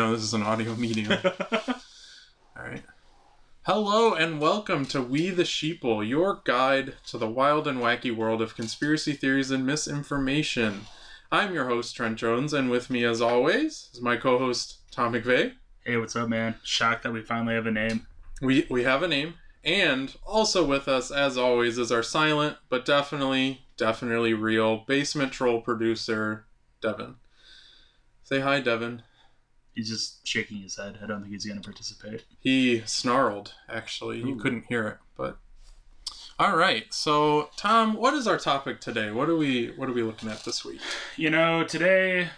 know, this is an audio medium. All right. Hello and welcome to We the Sheeple, your guide to the wild and wacky world of conspiracy theories and misinformation. I'm your host, Trent Jones, and with me, as always, is my co host, Tom McVeigh. Hey, what's up, man? Shocked that we finally have a name. We, we have a name, and also with us, as always, is our silent but definitely, definitely real basement troll producer, Devin. Say hi, Devin. He's just shaking his head. I don't think he's going to participate. He snarled, actually. You couldn't hear it, but. All right. So, Tom, what is our topic today? What are we what are we looking at this week? You know, today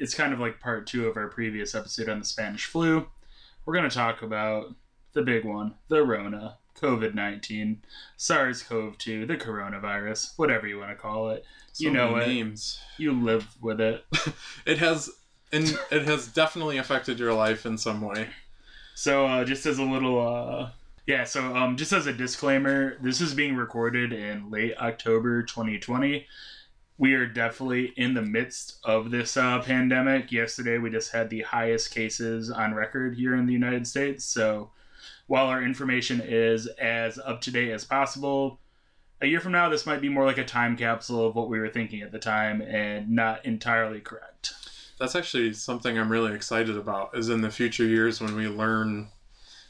it's kind of like part two of our previous episode on the Spanish flu. We're going to talk about the big one, the Rona, COVID 19, SARS CoV 2, the coronavirus, whatever you want to call it. So You know many it. names. You live with it. It has and it has definitely affected your life in some way. So, uh, just as a little, uh, yeah, so um, just as a disclaimer, this is being recorded in late October 2020. We are definitely in the midst of this uh, pandemic. Yesterday, we just had the highest cases on record here in the United States. So, while our information is as up to date as possible, a year from now, this might be more like a time capsule of what we were thinking at the time and not entirely correct. That's actually something I'm really excited about is in the future years when we learn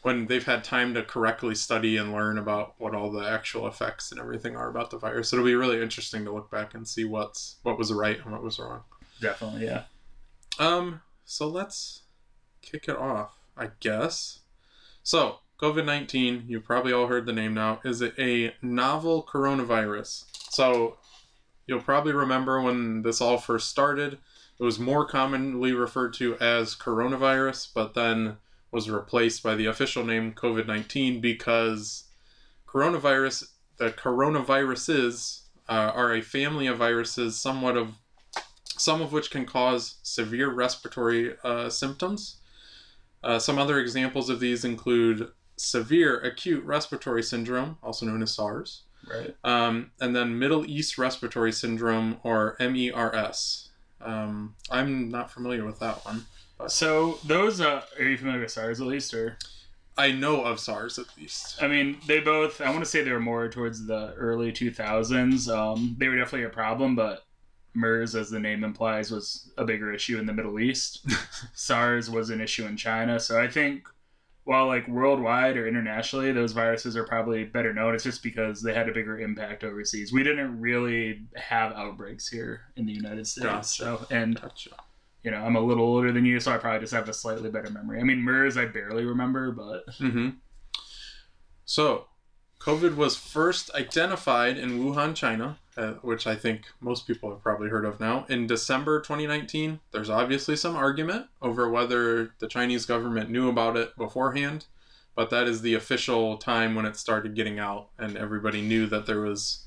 when they've had time to correctly study and learn about what all the actual effects and everything are about the virus. It'll be really interesting to look back and see what's what was right and what was wrong. Definitely, yeah. Um, so let's kick it off, I guess. So, COVID 19, you've probably all heard the name now, is a novel coronavirus. So, you'll probably remember when this all first started, it was more commonly referred to as coronavirus, but then was replaced by the official name COVID 19 because coronavirus, the coronaviruses, uh, are a family of viruses, somewhat of some of which can cause severe respiratory uh, symptoms. Uh, some other examples of these include severe acute respiratory syndrome, also known as SARS, Right. um, and then Middle East Respiratory Syndrome, or MERS. Um, I'm not familiar with that one. So those uh, are you familiar with SARS at least, or I know of SARS at least. I mean they both. I want to say they were more towards the early two thousands. Um, they were definitely a problem, but MERS, as the name implies, was a bigger issue in the Middle East. SARS was an issue in China. So I think while like worldwide or internationally, those viruses are probably better known. It's just because they had a bigger impact overseas. We didn't really have outbreaks here in the United States. Gotcha. So and Gotcha. you know, I'm a little older than you, so I probably just have a slightly better memory. I mean, MERS I barely remember, but Mm-hmm. So, COVID was first identified in Wuhan, China, uh, which I think most people have probably heard of now, in December 2019. There's obviously some argument over whether the Chinese government knew about it beforehand, but that is the official time when it started getting out, and everybody knew that there was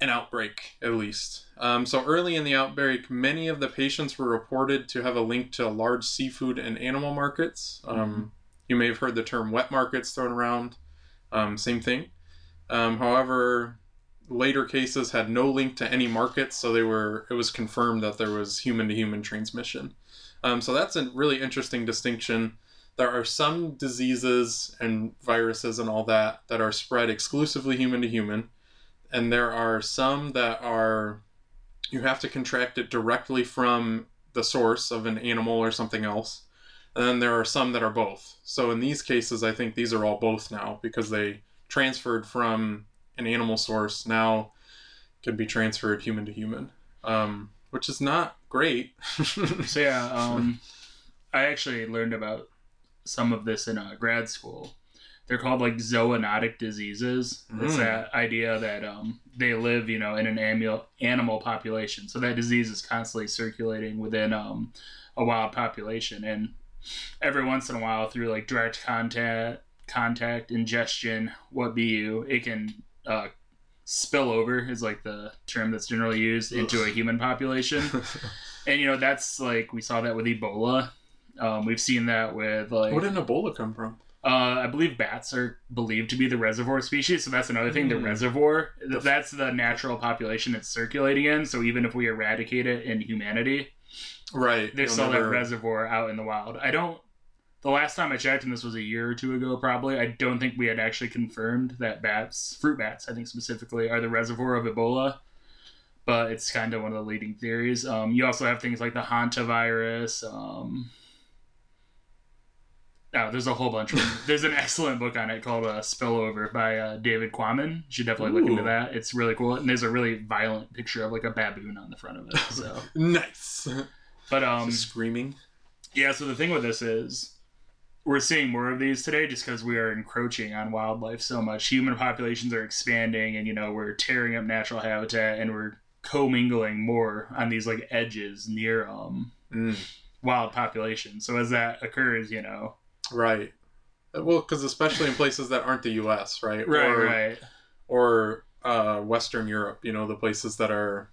an outbreak, at least. Um, so, early in the outbreak, many of the patients were reported to have a link to large seafood and animal markets. Um, you may have heard the term wet markets thrown around. Um, same thing. Um, however, later cases had no link to any markets, so they were. It was confirmed that there was human to human transmission. Um, so that's a really interesting distinction. There are some diseases and viruses and all that that are spread exclusively human to human, and there are some that are you have to contract it directly from the source of an animal or something else. And then there are some that are both. So in these cases, I think these are all both now because they transferred from an animal source now can be transferred human to human, um, which is not great. so yeah, um, I actually learned about some of this in uh, grad school. They're called like zoonotic diseases. It's Mm. that idea that um, they live, you know, in an animal animal population. So that disease is constantly circulating within um, a wild population, and every once in a while, through like direct contact, contact, ingestion, what be you, it can uh, spill over. Is like the term that's generally used into a human population. And you know that's like we saw that with Ebola. Um, we've seen that with like Where did Ebola come from? Uh, I believe bats are believed to be the reservoir species, so that's another thing. The Hmm. reservoir, that's the natural population it's circulating in. So even if we eradicate it in humanity, Right. there's you'll still never- reservoir out in the wild. I don't. The last time I checked, and this was a year or two ago, probably, I don't think we had actually confirmed that bats, fruit bats, I think specifically, are the reservoir of Ebola. But it's kind of one of the leading theories. Um, you also have things like the hantavirus. Um, oh, there's a whole bunch of them. There's an excellent book on it called uh, Spillover by uh, David Quammen. You should definitely look into that. It's really cool. And there's a really violent picture of like a baboon on the front of it. So, Nice. But um, screaming. yeah, so the thing with this is we're seeing more of these today just because we are encroaching on wildlife so much. Human populations are expanding and you know, we're tearing up natural habitat and we're commingling more on these like edges near um Mm. wild populations. So as that occurs, you know. Right. Well, because especially in places that aren't the U.S., right? Right, or, right. Or uh, Western Europe. You know, the places that are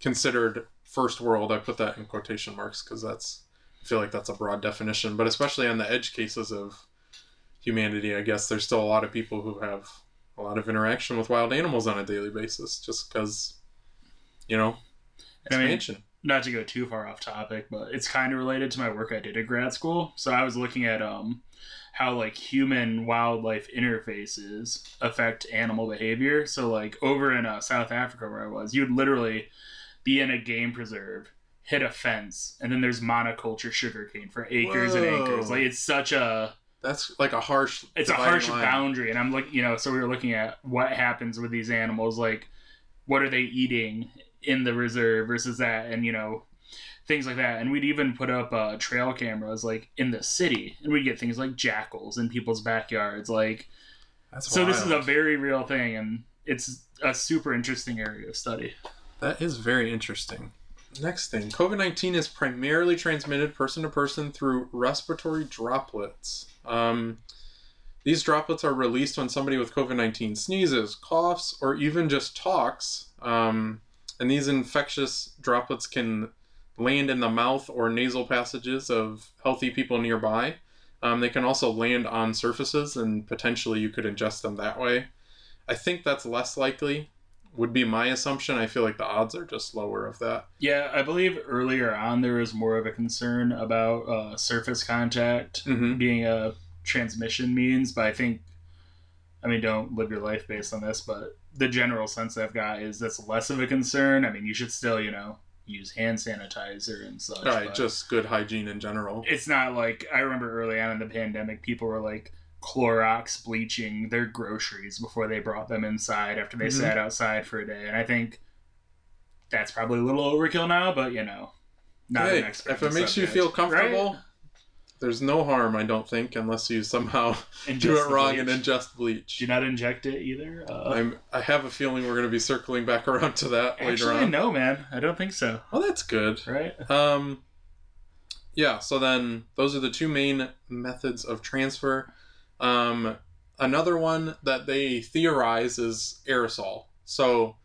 considered first world. I put that in quotation marks because that's. I feel like that's a broad definition, but especially on the edge cases of humanity, I guess there's still a lot of people who have a lot of interaction with wild animals on a daily basis, just because, you know, I mean, expansion. not to go too far off topic, but it's kind of related to my work I did at grad school. So I was looking at um how like human wildlife interfaces affect animal behavior. So like over in uh, South Africa where I was, you'd literally be in a game preserve, hit a fence, and then there's monoculture sugarcane for acres and acres. Like it's such a That's like a harsh. it's a harsh line. boundary and i'm looking you know so we were looking at what happens with these animals like what are they eating in the reserve versus that and you know things like that and we'd even put up uh, trail cameras like in the city and we'd get things like jackals in people's backyards like That's so this is a very real thing and it's a super interesting area of study That is very interesting. Next thing COVID 19 is primarily transmitted person to person through respiratory droplets. Um, these droplets are released when somebody with COVID 19 sneezes, coughs, or even just talks. Um, and these infectious droplets can land in the mouth or nasal passages of healthy people nearby. Um, they can also land on surfaces, and potentially you could ingest them that way. I think that's less likely would be my assumption. I feel like the odds are just lower of that. yeah i believe earlier on there was more of a concern about uh, surface contact Mm-hmm. being a transmission means, but I think, I mean, don't live your life based on this, but the general sense I've got is that's less of a concern. I mean, you should still, you know, use hand sanitizer and such. Right, just good hygiene in general. it's not like I remember early on in the pandemic, people were like Clorox bleaching their groceries before they brought them inside after they Mhm. sat outside for a day, and I think that's probably a little overkill now, but you know. Not Hey, an expert if it makes you feel comfortable, right? there's no harm, I don't think, unless you somehow And do it wrong bleach. and ingest bleach. Do not inject it either. Uh, I'm, I have a feeling we're going to be circling back around to that later actually, on. no, man. I don't think so. Well, that's good. Right? Um, yeah, so then those are the two main methods of transfer. Um, another one that they theorize is aerosol. So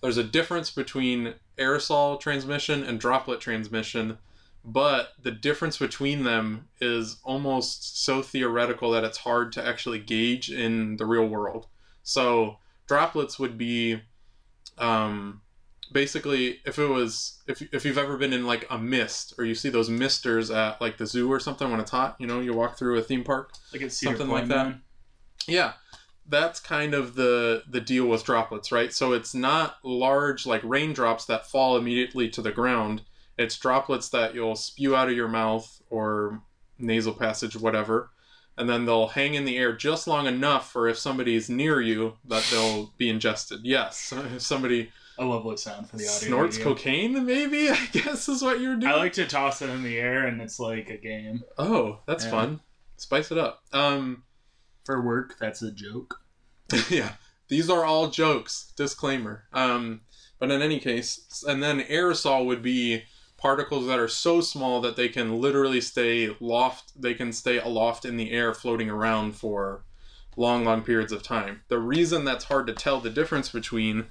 there's a difference between aerosol transmission and droplet transmission, but the difference between them is almost so theoretical that it's hard to actually gauge in the real world. So droplets would be um, basically if it was if, if you've ever been in like a mist or you see those misters at like the zoo or something when it's hot you know you walk through a theme park Like it's Something like that. man. yeah. That's kind of the the deal with droplets right? So it's not large like raindrops that fall immediately to the ground. It's droplets that you'll spew out of your mouth or nasal passage whatever. And then they'll hang in the air just long enough for if somebody's near you that they'll be ingested. Yes. If somebody A lovely sound for the audio. snorts medium. cocaine maybe i guess is what you're doing I like to toss it in the air, and it's like a game. oh that's Yeah. fun spice it up um For work, that's a joke. yeah these are all jokes disclaimer um but in any case and then aerosol would be particles that are so small that they can literally stay loft they can stay aloft in the air floating around for long long periods of time the reason that's hard to tell the difference between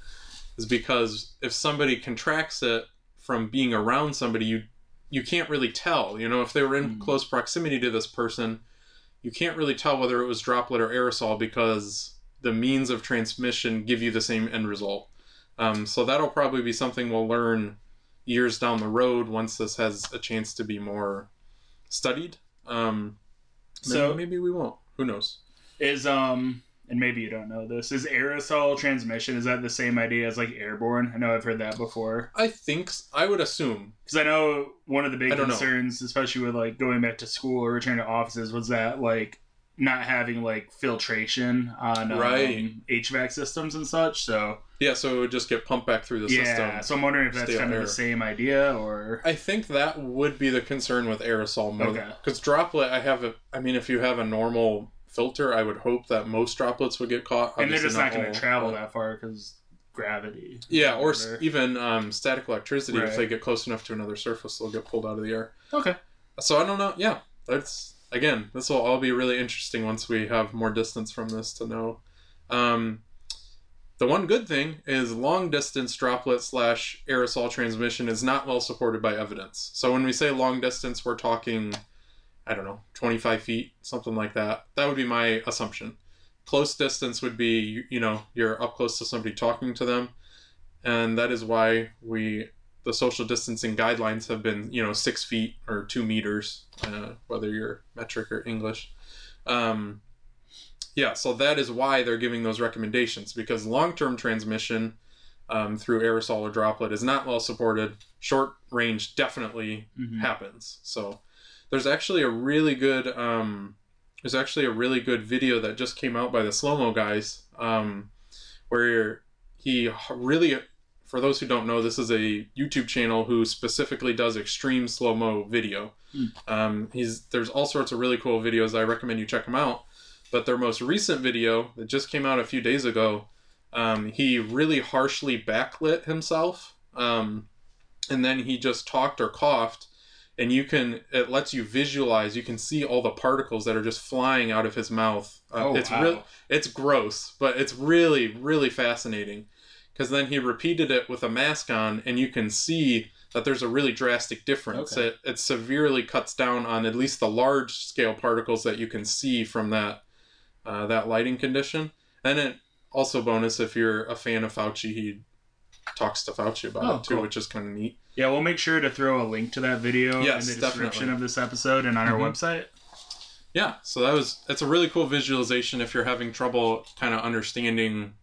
is because if somebody contracts it from being around somebody you you can't really tell you know if they were in Mm. close proximity to this person you can't really tell whether it was droplet or aerosol because the means of transmission give you the same end result. Um, so that'll probably be something we'll learn years down the road once this has a chance to be more studied. Um, maybe, So- maybe we won't. Who knows? Is um and maybe you don't know this is aerosol transmission is that the same idea as like airborne? I know I've heard that before I think I would assume. because I know one of the big don't know. concerns, especially with like going back to school or returning to offices, was that like not having like filtration on um, Right. HVAC systems and such. So Yeah, so it would just get pumped back through the yeah, system. so I'm wondering if that's kind of the same idea or I think that would be the concern with aerosol more. Okay. Because droplet, I have a. I mean, if you have a normal filter, I would hope that most droplets would get caught. and they're just not going to travel that far because gravity. Yeah, or s- even um, static electricity. Right. If they get close enough to another surface, they'll get pulled out of the air. okay. So I don't know. Yeah, that's again. This will all be really interesting once we have more distance from this to know. Um, the one good thing is long distance droplet slash aerosol transmission is not well supported by evidence. So when we say long distance, we're talking, I don't know, twenty five feet, something like that. That would be my assumption. Close distance would be you, know you're up close to somebody talking to them, and that is why we the social distancing guidelines have been you know six feet or two meters uh, whether you're metric or english um, yeah so that is why they're giving those recommendations because long-term transmission um, through aerosol or droplet is not well supported short range definitely Mhm. happens so there's actually a really good um, there's actually a really good video that just came out by the slow mo guys um, where he really for those who don't know this is a youtube channel who specifically does extreme slow mo video. Hmm. um, he's there's all sorts of really cool videos. I recommend you check them out. But their most recent video that just came out a few days ago um, he really harshly backlit himself um, and then he just talked or coughed and you can it lets you visualize you can see all the particles that are just flying out of his mouth uh, Oh, it's wow. it's gross but it's really really fascinating because then he repeated it with a mask on and you can see that there's a really drastic difference Okay. it, it severely cuts down on at least the large scale particles that you can see from that uh, that lighting condition and it also bonus if you're a fan of fauci he talks to you about Oh, it too cool. which is kind of neat Yeah, we'll make sure to throw a link to that video Yes, in the description definitely. of this episode and on our Mhm. website. yeah so that was it's a really cool visualization if you're having trouble kind of understanding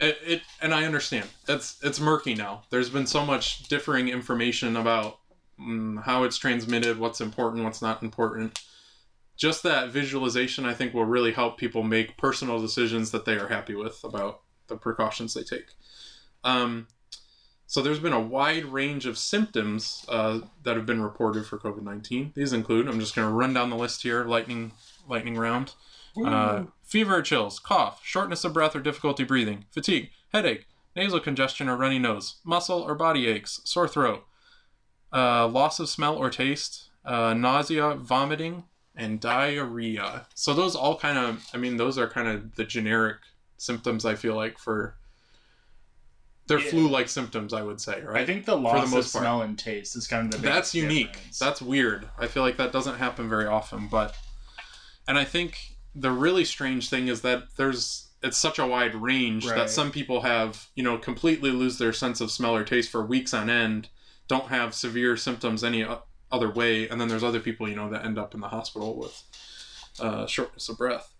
it, it and i understand it's it's murky now there's been so much differing information about mm, how it's transmitted what's important what's not important just that visualization i think will really help people make personal decisions that they are happy with about the precautions they take um, so there's been a wide range of symptoms uh, that have been reported for COVID-19. These include, I'm just going to run down the list here, lightning lightning round. Uh, fever or chills, cough, shortness of breath or difficulty breathing, fatigue, headache, nasal congestion or runny nose, muscle or body aches, sore throat, uh, loss of smell or taste, uh, nausea, vomiting, and diarrhea. So those all kind of, I mean, those are kind of the generic symptoms I feel like for. They're Yeah. flu-like symptoms, I would say, right? I think the loss of most part. smell and taste is kind of the that's unique difference. that's weird i feel like that doesn't happen very often but and i think the really strange thing is that there's it's such a wide range Right. that some people have you know completely lose their sense of smell or taste for weeks on end don't have severe symptoms any other way and then there's other people you know that end up in the hospital with uh, shortness of breath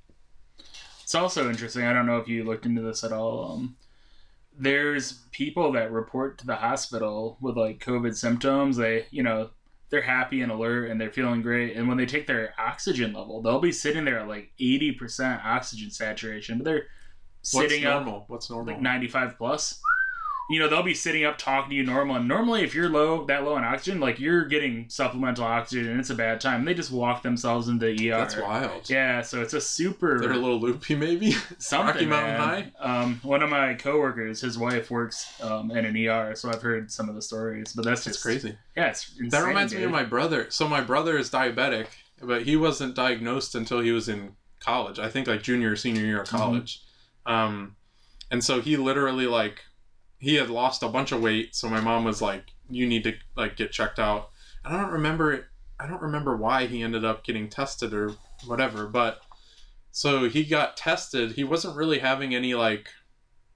It's also interesting. I don't know if you looked into this at all. Um, there's people that report to the hospital with like COVID symptoms. They, you know, they're happy and alert and they're feeling great. And when they take their oxygen level, they'll be sitting there at like 80% oxygen saturation, but they're what's sitting up normal what's normal like 95 plus. You know, they'll be sitting up talking to you normal. And normally, if you're low, that low in oxygen, like you're getting supplemental oxygen and it's a bad time. They just walk themselves into the ER. that's wild Yeah, so it's a super they're a little loopy maybe something. Rocky Mountain man. Um, one of my coworkers, his wife works um, in an ER, so I've heard some of the stories. But that's it's just crazy Yeah, it's insane, That reminds me of my brother. So my brother is diabetic, but he wasn't diagnosed until he was in college. I think like junior or senior year of Mm-hmm. college. Um, and so he literally like he had lost a bunch of weight. So my mom was like, "You need to like get checked out." And I don't remember. I don't remember why he ended up getting tested or whatever, but so he got tested. He wasn't really having any like,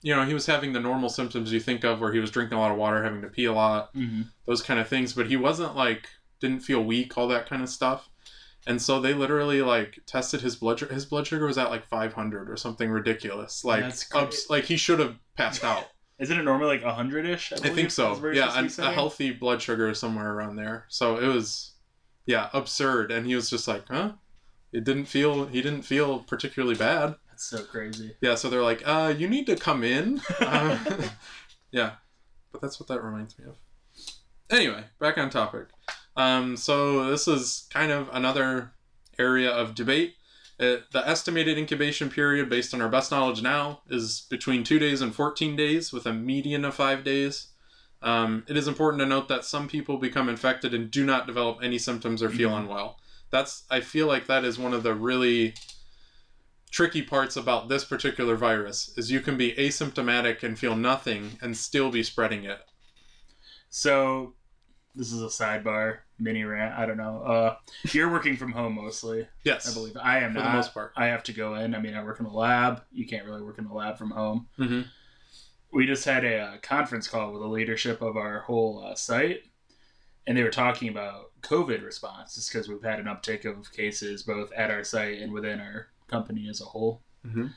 you know, he was having the normal symptoms you think of, where he was drinking a lot of water, having to pee a lot, Mm-hmm. those kind of things. But he wasn't like didn't feel weak, all that kind of stuff. And so they literally like tested his blood sugar. His blood sugar was at like 500 or something ridiculous. Like, ups, like he should have passed out. Isn't it normally like hundred ish? I think so. Yeah, and a healthy blood sugar is somewhere around there. So it was, yeah, absurd. And he was just like, huh? It didn't feel. He didn't feel particularly bad. That's so crazy. Yeah. So they're like, uh, you need to come in. Uh, yeah, but that's what that reminds me of. Anyway, back on topic. Um, so this is kind of another area of debate. Uh, the estimated incubation period, based on our best knowledge now, is between two days and 14 days, with a median of five days. Um, it is important to note that some people become infected and do not develop any symptoms or feel Mhm. unwell. That's I feel like that is one of the really tricky parts about this particular virus is you can be asymptomatic and feel nothing and still be spreading it. So, this is a sidebar mini rant. I don't know. Uh, you're working from home mostly, Yes, I believe. I am for not. the most part. I have to go in. I mean, I work in a lab. You can't really work in the lab from home. hmm we just had a, uh conference call with the leadership of our whole uh, site, and they were talking about COVID response, just because we've had an uptick of cases both at our site and within our company as a whole. hmm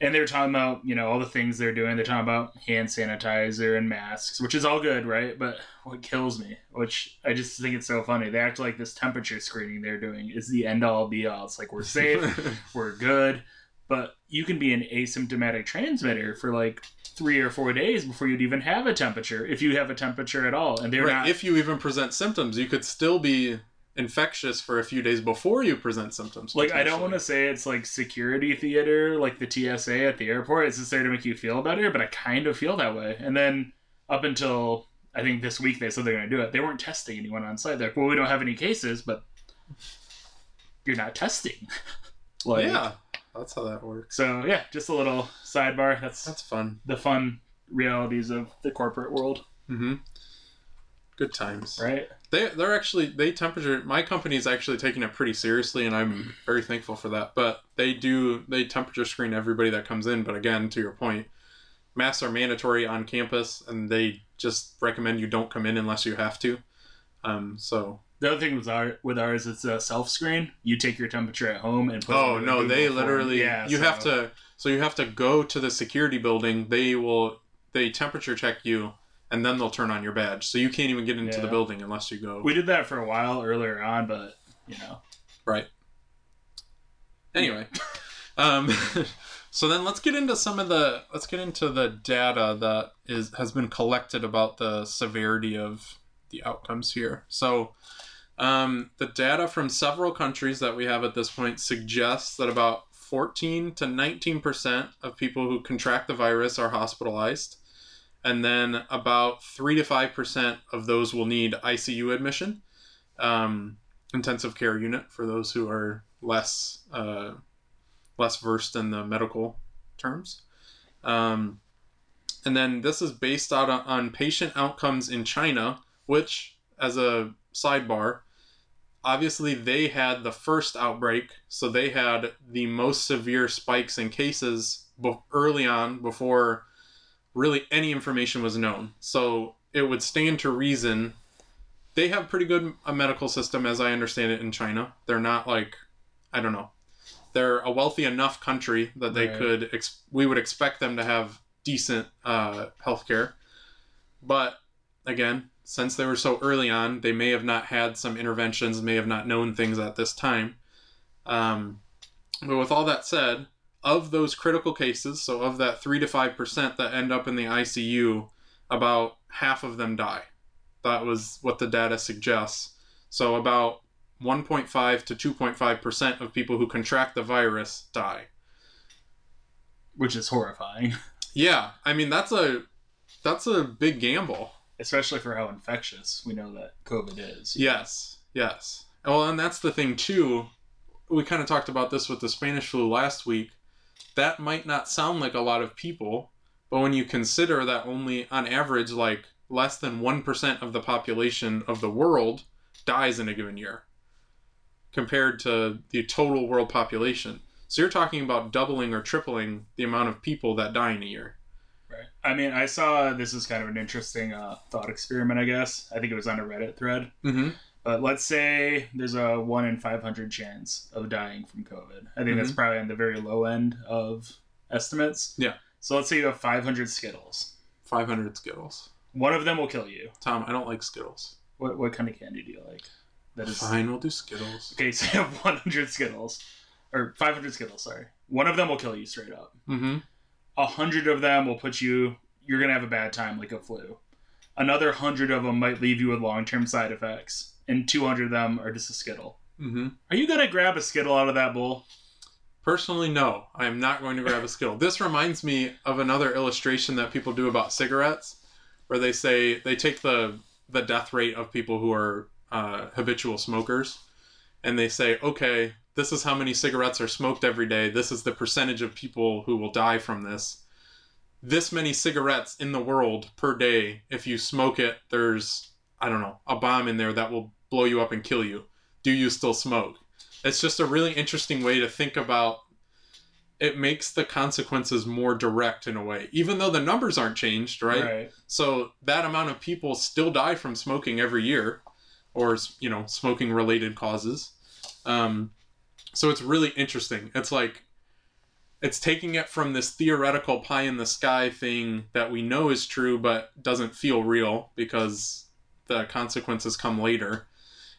And they were talking about, you know, all the things they're doing. They're talking about hand sanitizer and masks, which is all good, right? But what kills me, which I just think it's so funny, they act like this temperature screening they're doing is the end all be all. It's like we're safe, we're good, but you can be an asymptomatic transmitter for like three or four days before you'd even have a temperature, if you have a temperature at all. And they're right. not. If you even present symptoms, you could still be infectious for a few days before you present symptoms. like I don't want to say it's like security theater, like the TSA at the airport. It's just there to make you feel better, but I kind of feel that way. And then up until I think this week they said they're going to do it. They weren't testing anyone on site. They're like, well, we don't have any cases, but you're not testing. like, yeah, that's how that works. So yeah, just a little sidebar. That's That's fun. the fun realities of the corporate world, hmm Good times. right? They they're actually they temperature. My company is actually taking it pretty seriously, and I'm very thankful for that. But they do they temperature screen everybody that comes in. But again, to your point, masks are mandatory on campus, and they just recommend you don't come in unless you have to. Um. So The other thing with our with ours, it's a self screen. You take your temperature at home and put. it oh no, they form. literally Yeah, you so- have to. So you have to go to the security building. They will they temperature check you, and then they'll turn on your badge. So you can't even get into the building unless you go. We did that for a while earlier on, but you know, Right. Anyway, um, so then let's get into some of the let's get into the data that is has been collected about the severity of the outcomes here. So, um, the data from several countries that we have at this point suggests that about 14 to 19 percent of people who contract the virus are hospitalized, and then about three to five percent of those will need ICU admission. Um, intensive care unit for those who are less uh, less versed in the medical terms. Um, and then this is based out on, on patient outcomes in China, which, as a sidebar, obviously they had the first outbreak, so they had the most severe spikes in cases early on before really any information was known. So it would stand to reason they have pretty good a medical system as I understand it in China. They're not like I don't know. They're a wealthy enough country that they Right. could ex- we would expect them to have decent uh, healthcare. But again, since they were so early on, they may have not had some interventions, may have not known things at this time. Um, but with all that said, of those critical cases, so of that three to five percent that end up in the ICU, about half of them die. That was what the data suggests. So about 1.5 to 2.5 percent of people who contract the virus die. which is horrifying, Yeah, I mean that's a that's a big gamble. especially for how infectious we know that COVID is. Yes, yes. Well, and that's the thing too. We kind of talked about this with the Spanish flu last week. That might not sound like a lot of people, but when you consider that only on average like less than 1% of the population of the world dies in a given year. compared to the total world population. So you're talking about doubling or tripling the amount of people that die in a year. Right. I mean, I saw this is kind of an interesting uh, thought experiment, I guess. I think it was on a Reddit thread. Mm-hmm. But let's say there's a 1 in 500 chance of dying from COVID. I think that's probably on the very low end of estimates. Yeah. So let's say you have 500 Skittles. 500 Skittles. One of them will kill you. Tom, I don't like Skittles. What, what kind of candy do you like? That is Fine, we'll do Skittles. Okay, so you have 100 Skittles. Or 500 Skittles, sorry. One of them will kill you straight up. Mm-hmm. A hundred of them will put you, you're going to have a bad time, like a flu. Another hundred of them might leave you with long term side effects. And 200 of them are just a Skittle. Mm-hmm. Are you going to grab a Skittle out of that bowl? Personally, no. I am not going to grab a Skittle. This reminds me of another illustration that people do about cigarettes, where they say they take the the death rate of people who are uh, habitual smokers, and they say, okay, this is how many cigarettes are smoked every day. This is the percentage of people who will die from this. This many cigarettes in the world per day. If you smoke it, there's I don't know a bomb in there that will blow you up and kill you. Do you still smoke? It's just a really interesting way to think about it makes the consequences more direct in a way even though the numbers aren't changed right, so that amount of people still die from smoking every year or you know smoking related causes um, so it's really interesting it's like it's taking it from this theoretical pie in the sky thing that we know is true but doesn't feel real because the consequences come later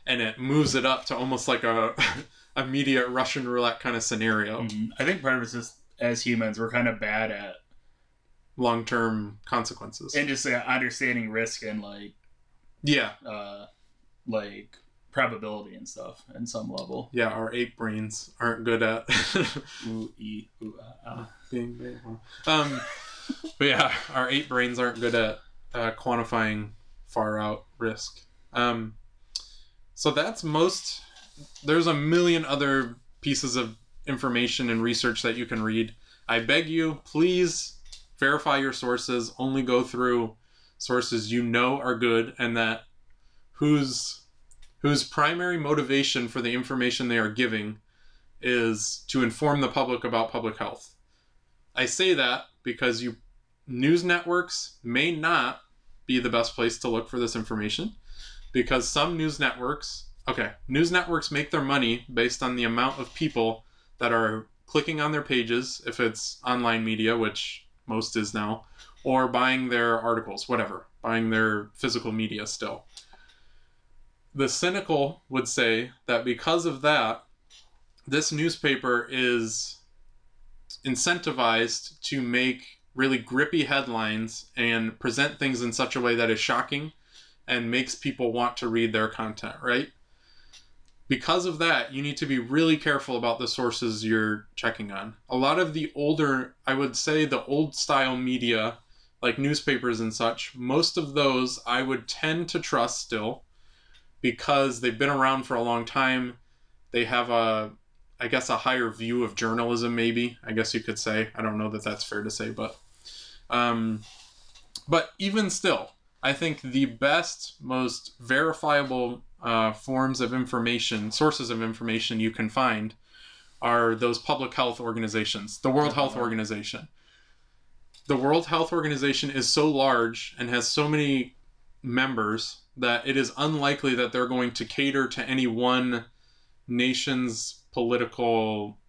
and it moves it up to almost like a immediate Russian roulette kind of scenario. Mhm. I think part of it's just as humans, we're kind of bad at Long term consequences. and just uh, understanding risk and like yeah, uh like probability and stuff in some level. yeah, our ape brains aren't good at Ooh, e, ooh, ah, ah. being big. Um, but yeah, our ape brains aren't good at uh, quantifying far out risk. Um, so that's most. There's a million other pieces of information and research that you can read. I beg you, please verify your sources. Only go through sources you know are good and that whose whose primary motivation for the information they are giving is to inform the public about public health. I say that because you news networks may not be the best place to look for this information because some news networks, okay, news networks make their money based on the amount of people that are clicking on their pages if it's online media, which most is now, or buying their articles, whatever, buying their physical media still. The cynical would say that because of that, this newspaper is incentivized to make really grippy headlines and present things in such a way that is shocking and makes people want to read their content, right? Because of that, you need to be really careful about the sources you're checking on. A lot of the older, I would say the old style media, like newspapers and such, most of those I would tend to trust still because they've been around for a long time. They have a I guess a higher view of journalism, maybe. I guess you could say. I don't know that that's fair to say, but, um, but even still, I think the best, most verifiable uh, forms of information, sources of information you can find, are those public health organizations. The World Health Organization. The World Health Organization is so large and has so many members that it is unlikely that they're going to cater to any one nation's political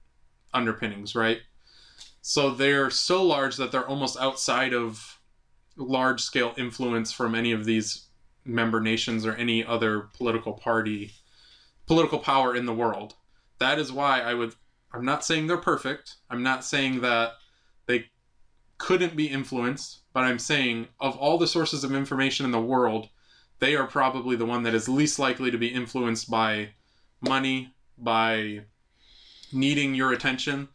underpinnings, right? So they're so large that they're almost outside of large scale influence from any of these member nations or any other political party, political power in the world. That is why I would, I'm not saying they're perfect. I'm not saying that they couldn't be influenced, but I'm saying of all the sources of information in the world, they are probably the one that is least likely to be influenced by money, by needing your attention,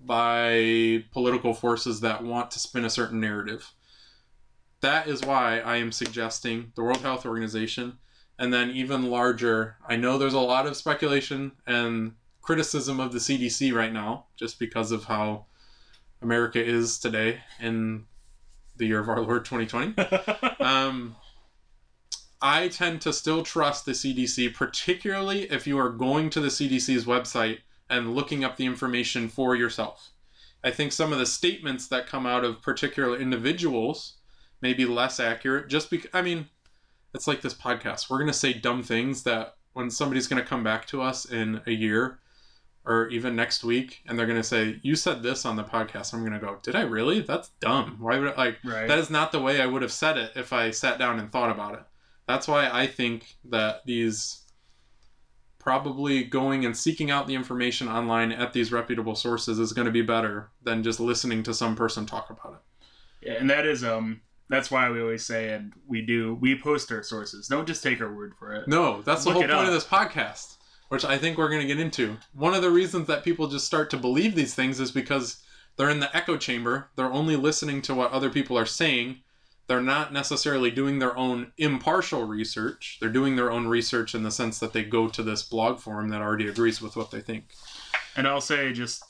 by political forces that want to spin a certain narrative. That is why I am suggesting the World Health Organization, and then even larger. I know there's a lot of speculation and criticism of the CDC right now, just because of how America is today in the year of our Lord 2020. um, I tend to still trust the CDC, particularly if you are going to the CDC's website and looking up the information for yourself. I think some of the statements that come out of particular individuals may be less accurate just because, I mean, it's like this podcast. We're going to say dumb things that when somebody's going to come back to us in a year or even next week and they're going to say, You said this on the podcast, I'm going to go, Did I really? That's dumb. Why would I, like, Right. that is not the way I would have said it if I sat down and thought about it. That's why I think that these probably going and seeking out the information online at these reputable sources is going to be better than just listening to some person talk about it. Yeah, and that is um that's why we always say and we do we post our sources. Don't just take our word for it. No, that's the whole point of this podcast, which I think we're going to get into. One of the reasons that people just start to believe these things is because they're in the echo chamber. They're only listening to what other people are saying. They're not necessarily doing their own impartial research. They're doing their own research in the sense that they go to this blog forum that already agrees with what they think. And I'll say just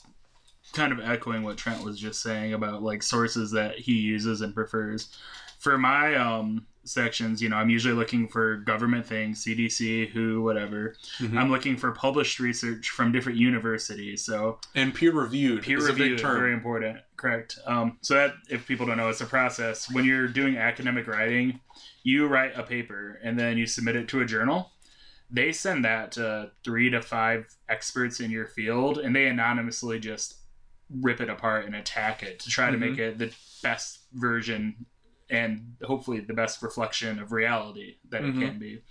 kind of echoing what Trent was just saying about like sources that he uses and prefers. For my um sections, you know, I'm usually looking for government things, CDC, WHO, whatever. Mhm. I'm looking for published research from different universities. So And peer reviewed peer is a review big term. very important correct um, so that if people don't know it's a process when you're doing academic writing you write a paper and then you submit it to a journal they send that to three to five experts in your field and they anonymously just rip it apart and attack it to try to make it the best version and hopefully the best reflection of reality that Mhm. it can be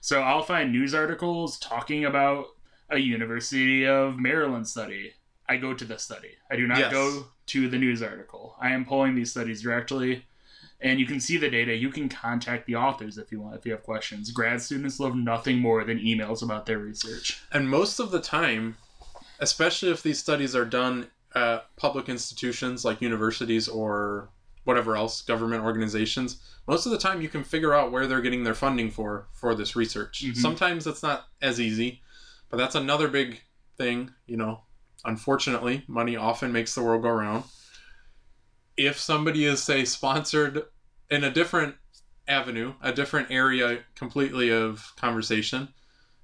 so i'll find news articles talking about a university of maryland study I go to the study. I do not Yes. go to the news article. I am pulling these studies directly, and you can see the data. You can contact the authors if you want, if you have questions. Grad students love nothing more than emails about their research. And most of the time, especially if these studies are done at public institutions like universities or whatever else, government organizations, most of the time you can figure out where they're getting their funding for for this research. Mhm. Sometimes it's not as easy, but that's another big thing, you know. Unfortunately, money often makes the world go round. If somebody is say sponsored in a different avenue, a different area completely of conversation,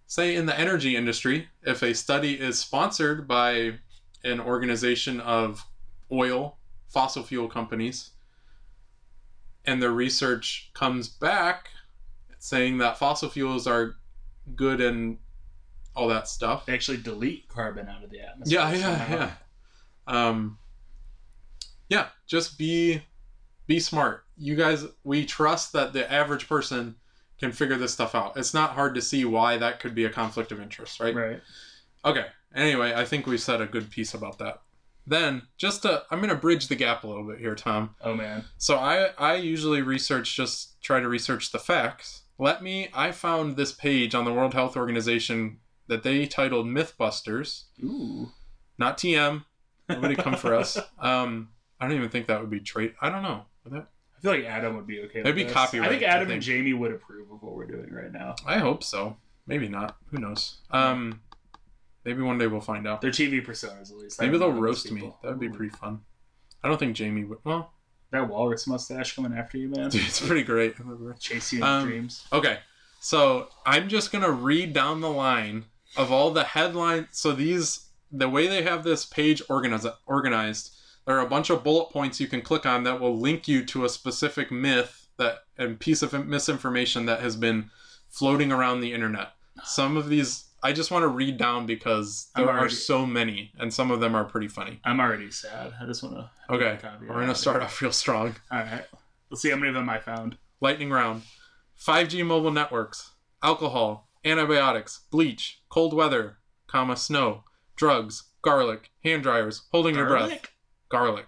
say in the energy industry, if a study is sponsored by an organization of oil, fossil fuel companies, and their research comes back saying that fossil fuels are good and all that stuff. They actually delete carbon out of the atmosphere. Yeah, yeah, yeah. Um, yeah, just be be smart. You guys, we trust that the average person can figure this stuff out. It's not hard to see why that could be a conflict of interest, right? Right. Okay. Anyway, I think we said a good piece about that. Then, just to, I'm going to bridge the gap a little bit here, Tom. Oh man. So I I usually research just try to research the facts. Let me I found this page on the World Health Organization that they titled Mythbusters. Ooh. Not TM. Nobody come for us. Um I don't even think that would be trade. I don't know. Would that- I feel like Adam would be okay. It'd be this. copyright, I think I Adam think. and Jamie would approve of what we're doing right now. I hope so. Maybe not. Who knows? Um maybe one day we'll find out. Their TV personas, at least. I Maybe they'll roast me. That would be pretty fun. I don't think Jamie would. Well, That walrus mustache coming after you, man. dude, it's pretty great. Chase you in Um, dreams. Okay, so I'm just gonna read down the line of all the headlines. So these, the way they have this page organized, organized, there are a bunch of bullet points you can click on that will link you to a specific myth that and piece of misinformation that has been floating around the internet. Some of these I just want to read down because there are so many, and some of them are pretty funny. I'm already sad. I just want to. Okay, we're gonna start off real strong. All right. Let's see how many of them I found. lightning round. 5g mobile networks. Alcohol. Antibiotics. Bleach. Cold weather comma snow. Drugs. Garlic. Hand dryers. Holding your breath. Garlic? garlic.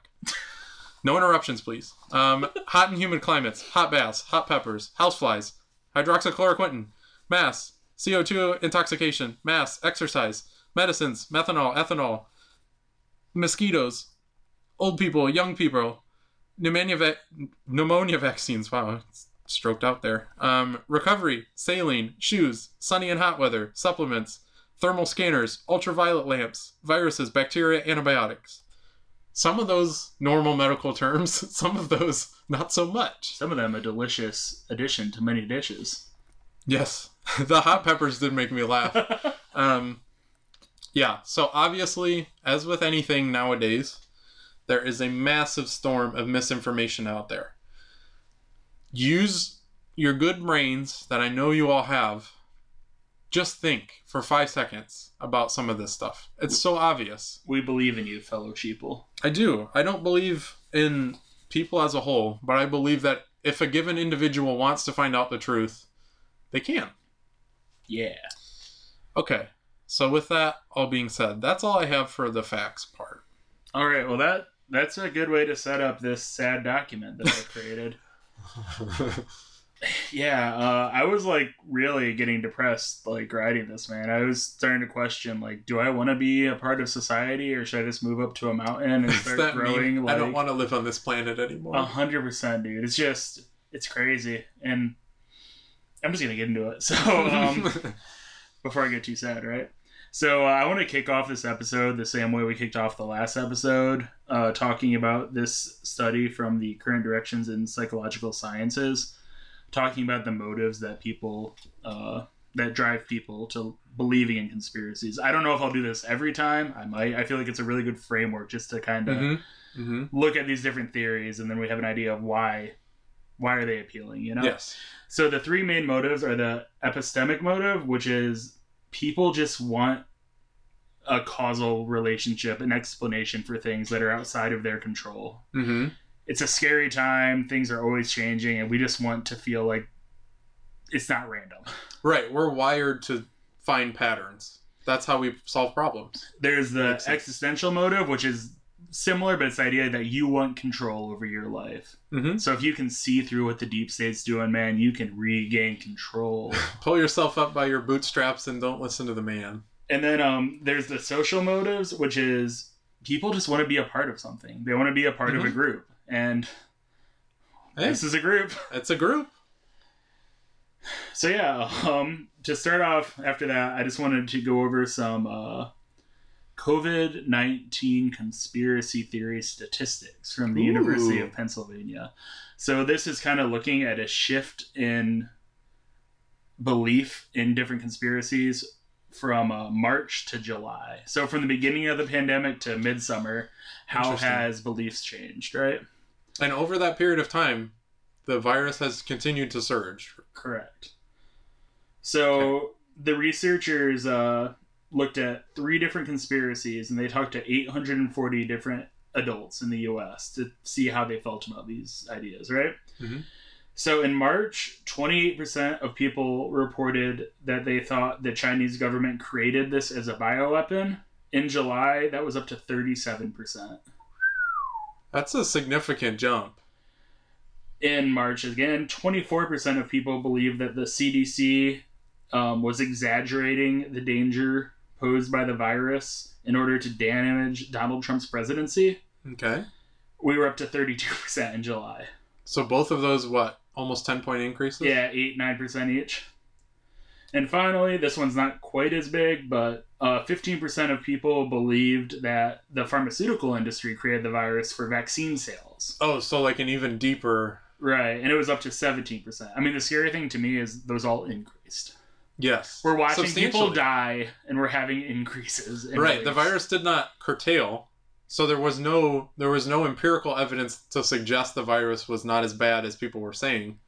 No interruptions please. Um, hot and humid climates. Hot baths. Hot peppers. Houseflies. Hydroxychloroquine. Mass co2 intoxication mass exercise medicines methanol ethanol mosquitoes old people young people pneumonia, va- pneumonia vaccines. Wow, stroked out there. Um, recovery, saline, shoes, sunny and hot weather, supplements, thermal scanners, ultraviolet lamps, viruses, bacteria, antibiotics. Some of those normal medical terms, some of those not so much. Some of them a delicious addition to many dishes. Yes, the hot peppers did make me laugh. Um, yeah, so obviously, as with anything nowadays, there is a massive storm of misinformation out there. Use your good brains that I know you all have. Just think for five seconds about some of this stuff. It's so obvious. we believe in you, fellow sheeple. I do. I don't believe in people as a whole, but I believe that if a given individual wants to find out the truth, they can. Yeah. Okay. So with that all being said, that's all I have for the facts part. All right. Well, that that's a good way to set up this sad document that I created. yeah, uh, I was like really getting depressed, like writing this. Man, I was starting to question, like, do I want to be a part of society, or should I just move up to a mountain and start that growing? meme, Like, I don't want to live on this planet anymore. A hundred percent, dude. It's just it's crazy, and I'm just gonna get into it. So, um, before I get too sad, right? So, uh, I want to kick off this episode the same way we kicked off the last episode, uh, talking about this study from the current directions in psychological sciences, talking about the motives that people uh, that drive people to believing in conspiracies. I don't know if I'll do this every time. I might. I feel like it's a really good framework just to kind of hmm hmm look at these different theories and then we have an idea of why why are they appealing you know Yes. so the three main motives are the epistemic motive which is people just want a causal relationship an explanation for things that are outside of their control hmm it's a scary time things are always changing and we just want to feel like it's not random Right. We're wired to find patterns. That's how we solve problems. there's the existential motive which is similar but it's the idea that you want control over your life hmm So if you can see through what the deep state's doing, man, you can regain control. Pull yourself up by your bootstraps and don't listen to the man. and then um, there's the social motives, which is people just want to be a part of something. They want to be a part of a Mhm. group, and Hey, this is a group. it's a group. So yeah, um, to start off after that, I just wanted to go over some uh, COVID nineteen conspiracy theory statistics from the Ooh. University of Pennsylvania. So this is kind of looking at a shift in belief in different conspiracies from uh, March to July. So from the beginning of the pandemic to midsummer, how has beliefs changed? Right. And over that period of time, the virus has continued to surge. Correct. So the researchers uh, looked at three different conspiracies and they talked to 840 different adults in the US to see how they felt about these ideas, right? Mhm. So in March, 28% of people reported that they thought the Chinese government created this as a bioweapon. In July, that was up to 37%. That's a significant jump. in March again, 24% of people believe that the CDC um, was exaggerating the danger posed by the virus in order to damage Donald Trump's presidency. Okay. We were up to 32% in July. So both of those, what, almost 10 point increases? Yeah, 8 9% each. And finally, this one's not quite as big, but uh, 15% of people believed that the pharmaceutical industry created the virus for vaccine sales. Oh, so like an even deeper. Right, and it was up to 17%. I mean, the scary thing to me is those all increased. Yes. We're watching people die, and we're having increases. In Right. The virus did not curtail. So there was no there was no empirical evidence to suggest the virus was not as bad as people were saying.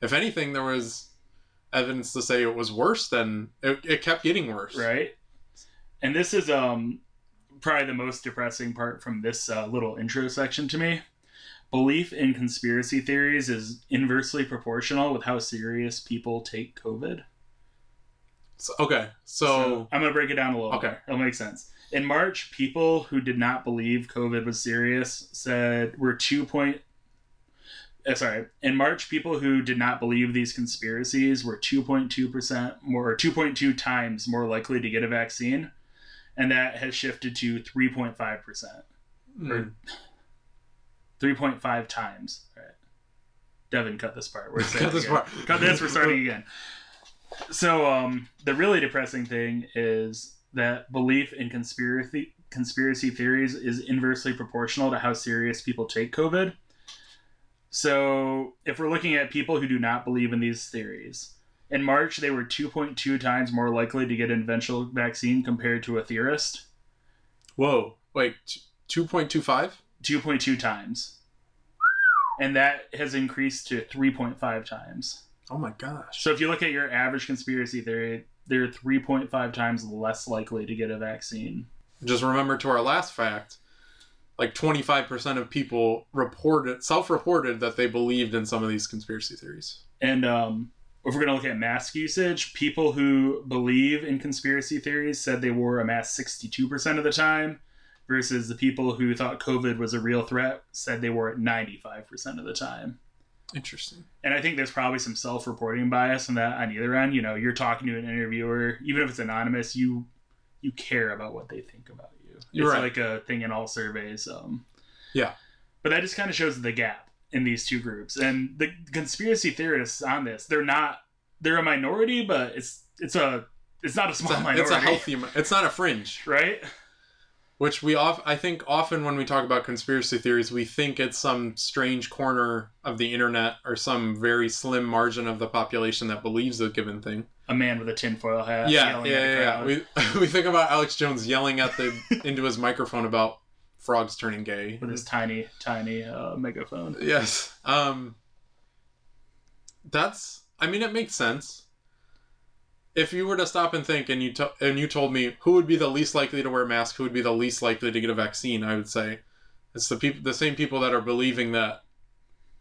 If anything, there was evidence to say it was worse than it, it kept getting worse. right? And this is um probably the most depressing part from this uh, little intro section to me. Belief in conspiracy theories is inversely proportional with how serious people take COVID. So- okay. So, I'm gonna break it down a little. Okay. bit. it'll make sense. In March, people who did not believe COVID was serious said were two point. Uh, sorry, in March, people who did not believe these conspiracies were 2.2 percent more, or 2.2 times more likely to get a vaccine, and that has shifted to 3.5 percent, mm, 3.5 times. All right, Devin, cut this part. We're cut this again. part. Cut this. We're starting again. So, um, the really depressing thing is that belief in conspiracy conspiracy theories is inversely proportional to how serious people take COVID. So, if we're looking at people who do not believe in these theories, In March, they were 2.2 times more likely to get an eventual vaccine compared to a theorist. Whoa. Wait, two point two five? 2.2 times. And that has increased to 3.5 times. Oh my gosh. So if you look at your average conspiracy theory, they're 3.5 times less likely to get a vaccine. Just remember to our last fact, like twenty five percent of people reported self reported that they believed in some of these conspiracy theories. And um, if we're going to look at mask usage, people who believe in conspiracy theories said they wore a mask 62% of the time, versus the people who thought COVID was a real threat said they wore it 95% of the time. Interesting. And I think there's probably some self reporting bias on that on either end. You know, you're talking to an interviewer, even if it's anonymous, you you care about what they think about you. You're it's right. like a thing in all surveys. Um, Yeah. But that just kind of shows the gap in these two groups. And the conspiracy theorists on this, they're not they're a minority, but it's it's a it's not a It's small a, minority. it's a healthy. It's not a fringe, right? Which we off. I think often when we talk about conspiracy theories, we think it's some strange corner of the internet or some very slim margin of the population that believes a given thing. A man with a tinfoil hat. yeah, yelling yeah, yeah, We we think about Alex Jones yelling at the into his microphone about frogs turning gay. with his tiny, tiny uh, megaphone. Yes. Um that's I mean it makes sense. If you were to stop and think and you to, and you told me who would be the least likely to wear a mask, who would be the least likely to get a vaccine, I would say it's the people the same people that are believing that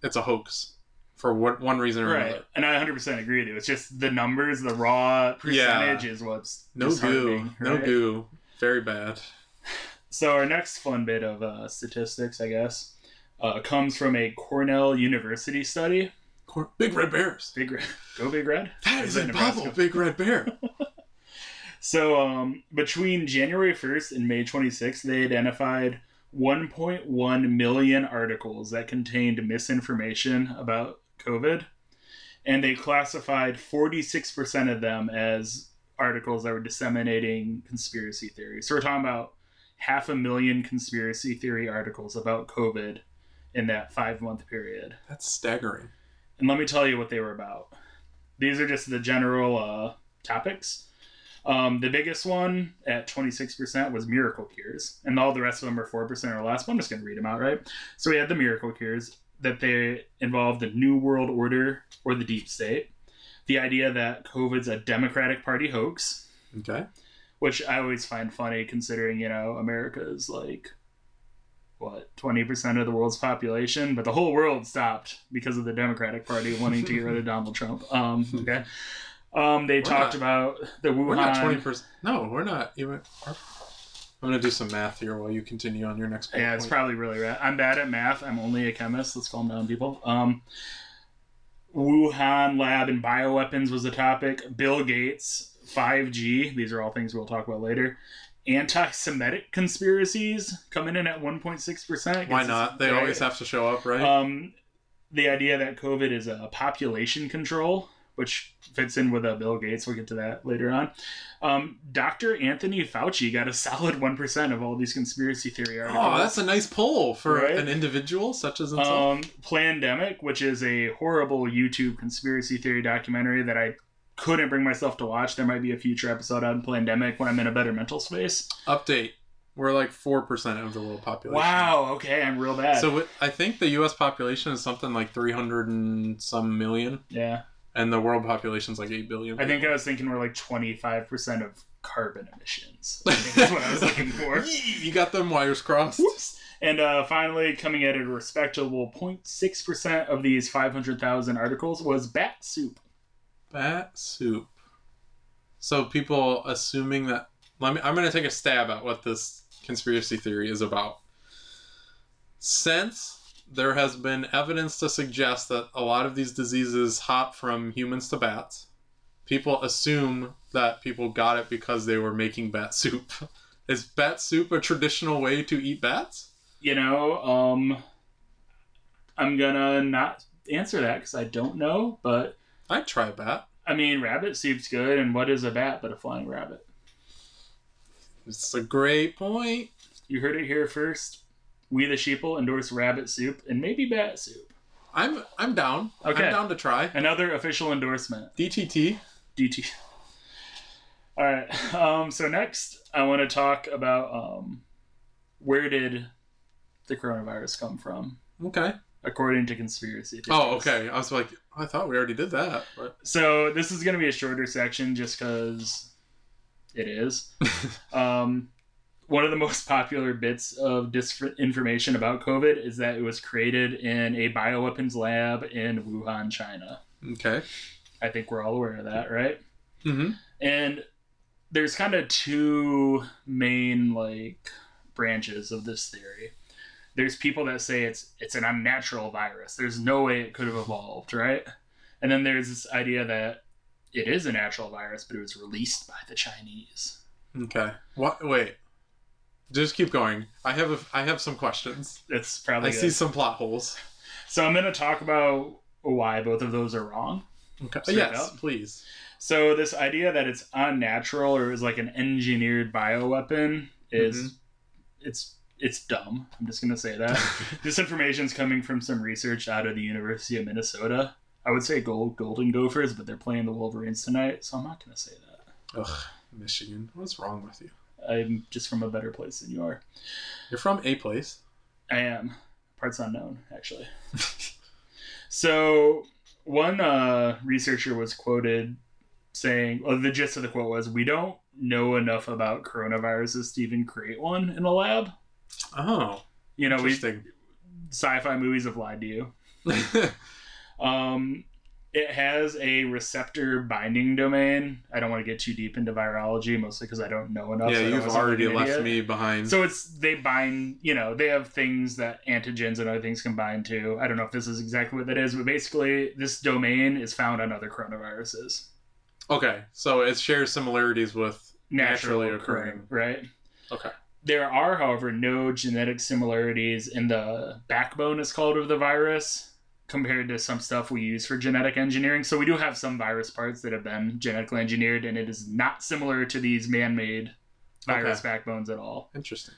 it's a hoax for what one reason or Right. another. And I 100% agree with you. It's just the numbers, the raw percentage is what's No goo. disheartening, No goo. Very bad. So our next fun bit of uh, statistics, I guess, uh, comes from a Cornell University study. Cor- Big red bears. Big Red, go Big Red. That Is is that impossible. Nebraska? Big red bear. So um, between January 1st and May 26th, they identified 1.1 million articles that contained misinformation about COVID, and they classified 46% of them as articles that were disseminating conspiracy theories. So we're talking about half a million conspiracy theory articles about COVID in that five month period. That's staggering. And let me tell you what they were about. These are just the general uh, topics. Um, the biggest one at 26% was miracle cures, and all the rest of them are 4% or less. But I'm just going to read them out, right? So we had the miracle cures that they involved the New World Order or the deep state, the idea that COVID's a Democratic Party hoax, Okay. which I always find funny considering, you know, America is like, what, 20% of the world's population, but the whole world stopped because of the Democratic Party wanting to get rid of Donald Trump. Um, okay. Um, they We're talked not- about the Wuhan. We're not twenty percent. No, we're not even. I'm gonna do some math here while you continue on your next. bullet Yeah, it's point. probably really rad. I'm bad at math. I'm only a chemist. Let's calm down, people. Um, Wuhan lab and bioweapons was the topic. Bill Gates, 5G. These are all things we'll talk about later. Anti-Semitic conspiracies coming in at 1.6 percent. Why not? They always have to show up, right? Um, the idea that COVID is a population control, which fits in with uh, Bill Gates. We'll get to that later on. Um, Dr. Anthony Fauci got a solid 1% of all these conspiracy theory articles. oh, that's a nice poll for Right? an individual such as himself. Um, Plandemic, which is a horrible YouTube conspiracy theory documentary that I couldn't bring myself to watch. There might be a future episode on Plandemic when I'm in a better mental space. Update: We're like four percent of the world population. Wow, okay, I'm real bad. So I think the U.S. population is something like three hundred and some million, yeah, and the world population is like eight billion. I think I was thinking we're like 25% of carbon emissions. I think that's what I was looking for. You got them wires crossed. Whoops. And uh, finally, coming at a respectable 0.6% of these 500,000 articles was bat soup. Bat soup. So people assuming that let me I'm going to take a stab at what this conspiracy theory is about. Since there has been evidence to suggest that a lot of these diseases hop from humans to bats, people assume that people got it because they were making bat soup. Is bat soup a traditional way to eat bats? You know, um, I'm gonna not answer that because I don't know, but I'd try a bat. I mean, rabbit soup's good, and what is a bat but a flying rabbit? It's a great point. You heard it here first. We the sheeple endorse rabbit soup and maybe bat soup. I'm I'm down. Okay. I'm down to try. Another official endorsement. DTT. DT. All right. Um, so next, I want to talk about um, where did the coronavirus come from, Okay. According to conspiracy theories. Oh, okay. I was like, I thought we already did that. But So this is going to be a shorter section, just because it is. um, one of the most popular bits of disinformation about COVID is that it was created in a bioweapons lab in Wuhan, China. okay. I think we're all aware of that, right? Mm-hmm. And there's kind of two main like branches of this theory. There's people that say it's it's an unnatural virus. There's no way it could have evolved, right? And then there's this idea that it is a natural virus, but it was released by the Chinese. Okay. What? Wait. Just keep going. I have a, I have some questions. That's probably I good. see some plot holes. So I'm going to talk about why both of those are wrong. Okay. Yes, up. please. So this idea that it's unnatural or is like an engineered bioweapon is Mhm. it's it's dumb. I'm just gonna say that. this information is coming from some research out of the University of Minnesota. I would say gold Golden Gophers, but they're playing the Wolverines tonight, so I'm not gonna say that. Ugh, Michigan. What's wrong with you? I'm just from a better place than you are. You're from a place. I am. Parts unknown, actually. so one uh, researcher was quoted saying, well, the gist of the quote was, "We don't know enough about coronaviruses to even create one in a lab." Oh, You know, we sci-fi movies have lied to you. Um, it has a receptor binding domain. I don't want to get too deep into virology, mostly because I don't know enough. yeah, so you've wanna sound like already left idiot. me behind. So it's they bind, you know, they have things that antigens and other things can bind to. I don't know if this is exactly what that is, but basically, this domain is found on other coronaviruses, okay, so it shares similarities with naturally Naturally occurring, occurring. right? Okay. There are, however, no genetic similarities in the backbone, it's called, of the virus compared to some stuff we use for genetic engineering. So we do have some virus parts that have been genetically engineered, and it is not similar to these man-made virus backbones at all. Interesting.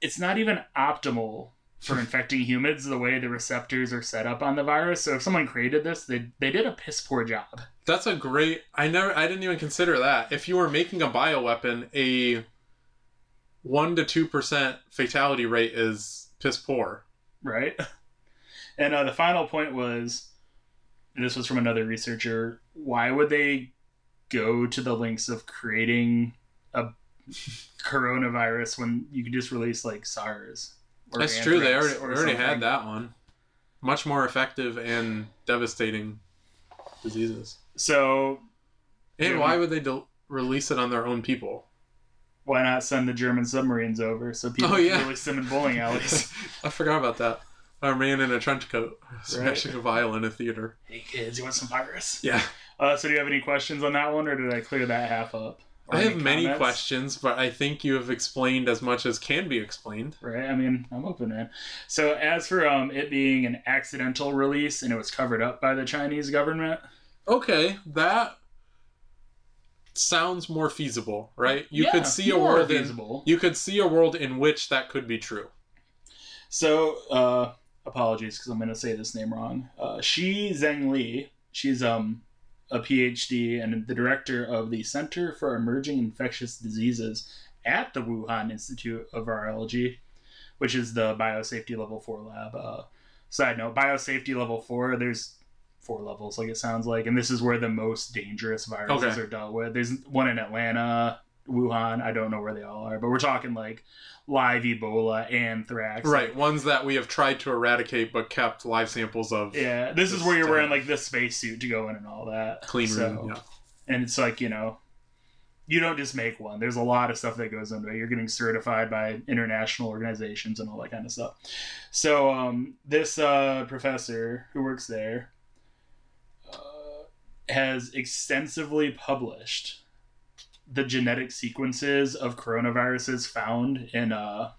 it's not even optimal for infecting humans the way the receptors are set up on the virus. So if someone created this, they they did a piss poor job. That's a great. I never. I didn't even consider that. If you were making a bioweapon, a one to two percent fatality rate is piss poor. right? And uh, the final point was this was from another researcher. Why would they go to the lengths of creating a coronavirus when you could just release like SARS? That's true. They already, already had that one. Much more effective and devastating diseases. So And why would they del- release it on their own people? Why not send the German submarines over so people Oh, yeah. can release them in bowling alleys? I forgot about that. A man in a trench coat smashing a vial in a theater. hey kids, you want some virus? Yeah. Uh, so do you have any questions on that one, or did I clear that half up? Or I any have many comments? questions, but I think you have explained as much as can be explained. Right. I mean, I'm open, man. So as for um, it being an accidental release and it was covered up by the Chinese government, Okay, that sounds more feasible, right? You yeah, could see a world in you could see a world in which that could be true. So uh, apologies because I'm going to say this name wrong. Uh, Shi Zhengli. She's um a PhD and the director of the Center for Emerging Infectious Diseases at the Wuhan Institute of Virology, which is the biosafety level four lab. Uh, side note: biosafety level four. There's four levels, like it sounds like, and this is where the most dangerous viruses Okay. are dealt with. There's one in Atlanta, Wuhan. I don't know where they all are, but we're talking like live Ebola, anthrax. Right, ones that we have tried to eradicate but kept live samples of. Yeah, this is where you're wearing like the spacesuit to go in and all that. Clean So- room. Yeah. And it's like, you know, you don't just make one. There's a lot of stuff that goes into it. You're getting certified by international organizations and all that kind of stuff. So, um, this uh, professor who works there has extensively published the genetic sequences of coronaviruses found in uh,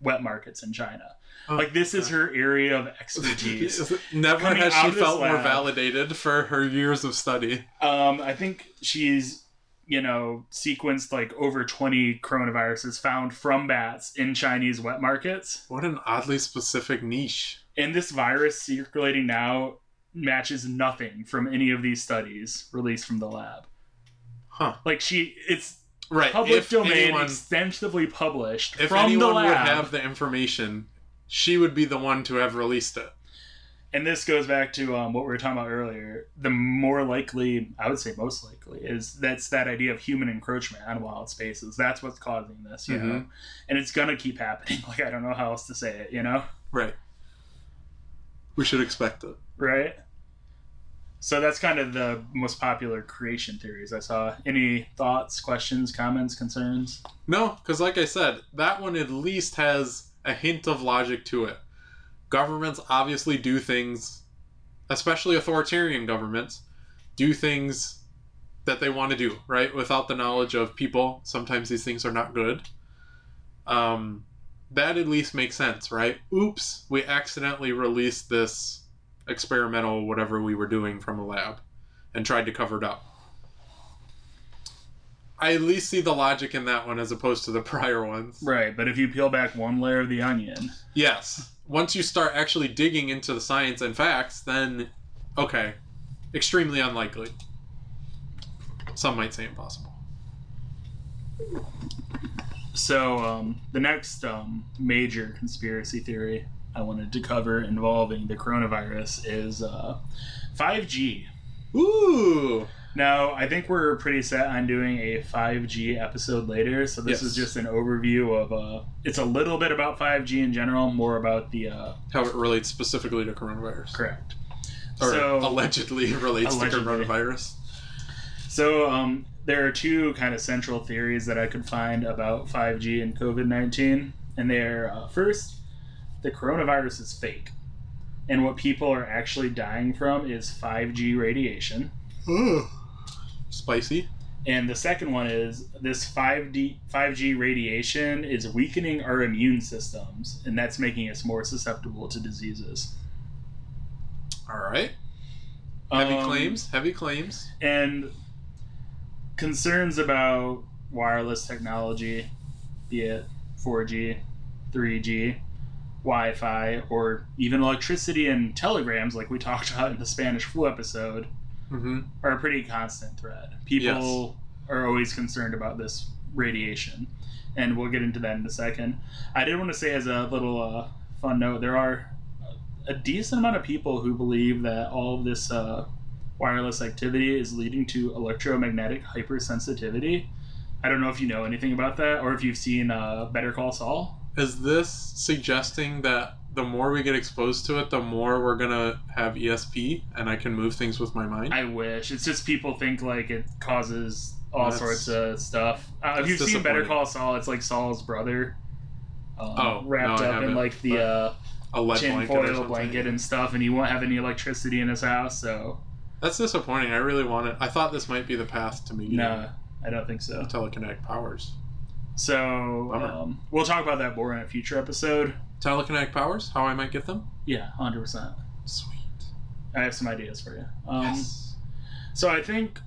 wet markets in China. Oh, like, this is her area of expertise. Never Coming has she felt more validated for her years of study. Um, I think she's you know, sequenced like over 20 coronaviruses found from bats in Chinese wet markets. What an oddly specific niche. And this virus circulating now matches nothing from any of these studies released from the lab. Huh. Like she, it's Right. public if domain, anyone, extensively published if from the anyone lab. would have the information, she would be the one to have released it. and this goes back to um, what we were talking about earlier. The more likely, I would say most likely, is that's that idea of human encroachment on wild spaces. That's what's causing this, you know, Mhm. and it's gonna keep happening. Like I don't know how else to say it, you know, Right. We should expect it. right? So that's kind of the most popular creation theories I saw. Any thoughts, questions, comments, concerns? No, because like I said, that one at least has a hint of logic to it. Governments obviously do things, especially authoritarian governments, do things that they want to do, right? Without the knowledge of people. Sometimes these things are not good. Um, that at least makes sense, right? Oops, we accidentally released this experimental whatever we were doing from a lab and tried to cover it up. I at least see the logic in that one as opposed to the prior ones. Right, but if you peel back one layer of the onion, Yes. Once you start actually digging into the science and facts, then okay, extremely unlikely. Some might say impossible. So um, the next um, major conspiracy theory I wanted to cover involving the coronavirus is uh, 5G. Ooh. Now I think we're pretty set on doing a 5G episode later, so this is just an overview of. Uh, it's a little bit about 5G in general, more about the uh, How it relates specifically to coronavirus. correct. Or So- allegedly relates Allegedly. to coronavirus. So um, there are two kind of central theories that I could find about 5G and COVID 19. And they're uh, first, the coronavirus is fake. And what people are actually dying from is 5G radiation. Ooh. Spicy. And the second one is this 5D, 5G radiation is weakening our immune systems, and that's making us more susceptible to diseases. All right. Heavy Um, claims. Heavy claims. and concerns about wireless technology, be it 4G, 3G, Wi Fi, or even electricity and telegrams, like we talked about in the Spanish flu episode, Mm-hmm. are a pretty constant threat. People are always concerned about this radiation, and we'll get into that in a second. I did want to say, as a little uh, fun note, there are a decent amount of people who believe that all of this uh, wireless activity is leading to electromagnetic hypersensitivity. I don't know if you know anything about that, or if you've seen uh, Better Call Saul. Is this suggesting that the more we get exposed to it, the more we're gonna have ESP and I can move things with my mind? I wish. It's just people think like it causes all That's- sorts of stuff. Uh, if you've seen Better. Call Saul, it's like Saul's brother. Um, Oh, wrapped no, up in like the uh, a lead tin blanket foil blanket and stuff, and he won't have any electricity in his house. So That's disappointing. I really wanted. I thought this might be the path to me no, I don't think so. telekinetic powers. So um, we'll talk about that more in a future episode. Telekinetic powers? How I might get them? Yeah, hundred percent. Sweet. I have some ideas for you. Um, yes. So I think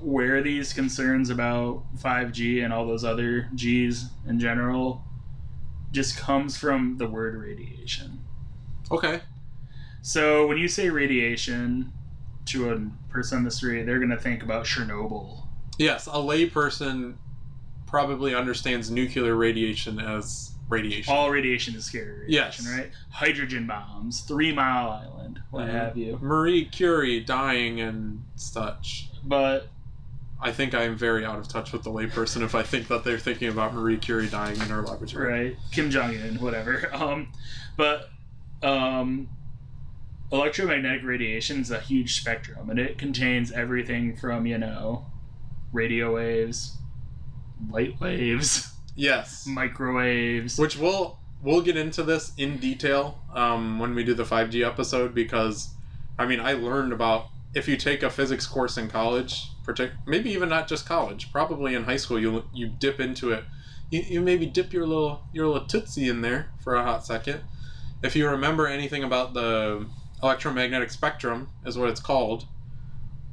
where these concerns about 5G and all those other Gs in general just comes from the word radiation. Okay. So when you say radiation to a person on the street, they're going to think about Chernobyl. Yes, a layperson probably understands nuclear radiation as radiation. All radiation is scary radiation, Yes. right? Hydrogen bombs, Three Mile Island, what Mhm. have you. Marie Curie dying and such. But I think I am very out of touch with the layperson if I think that they're thinking about Marie Curie dying in her laboratory. right kim jong-un whatever um but um electromagnetic radiation is a huge spectrum and it contains everything from you know radio waves light waves Yes. microwaves Which we'll we'll get into this in detail um, when we do the 5G episode because I mean I learned about if you take a physics course in college, partic- maybe even not just college, probably in high school you you dip into it. You, you maybe dip your little your little tootsie in there for a hot second. If you remember anything about the electromagnetic spectrum is what it's called.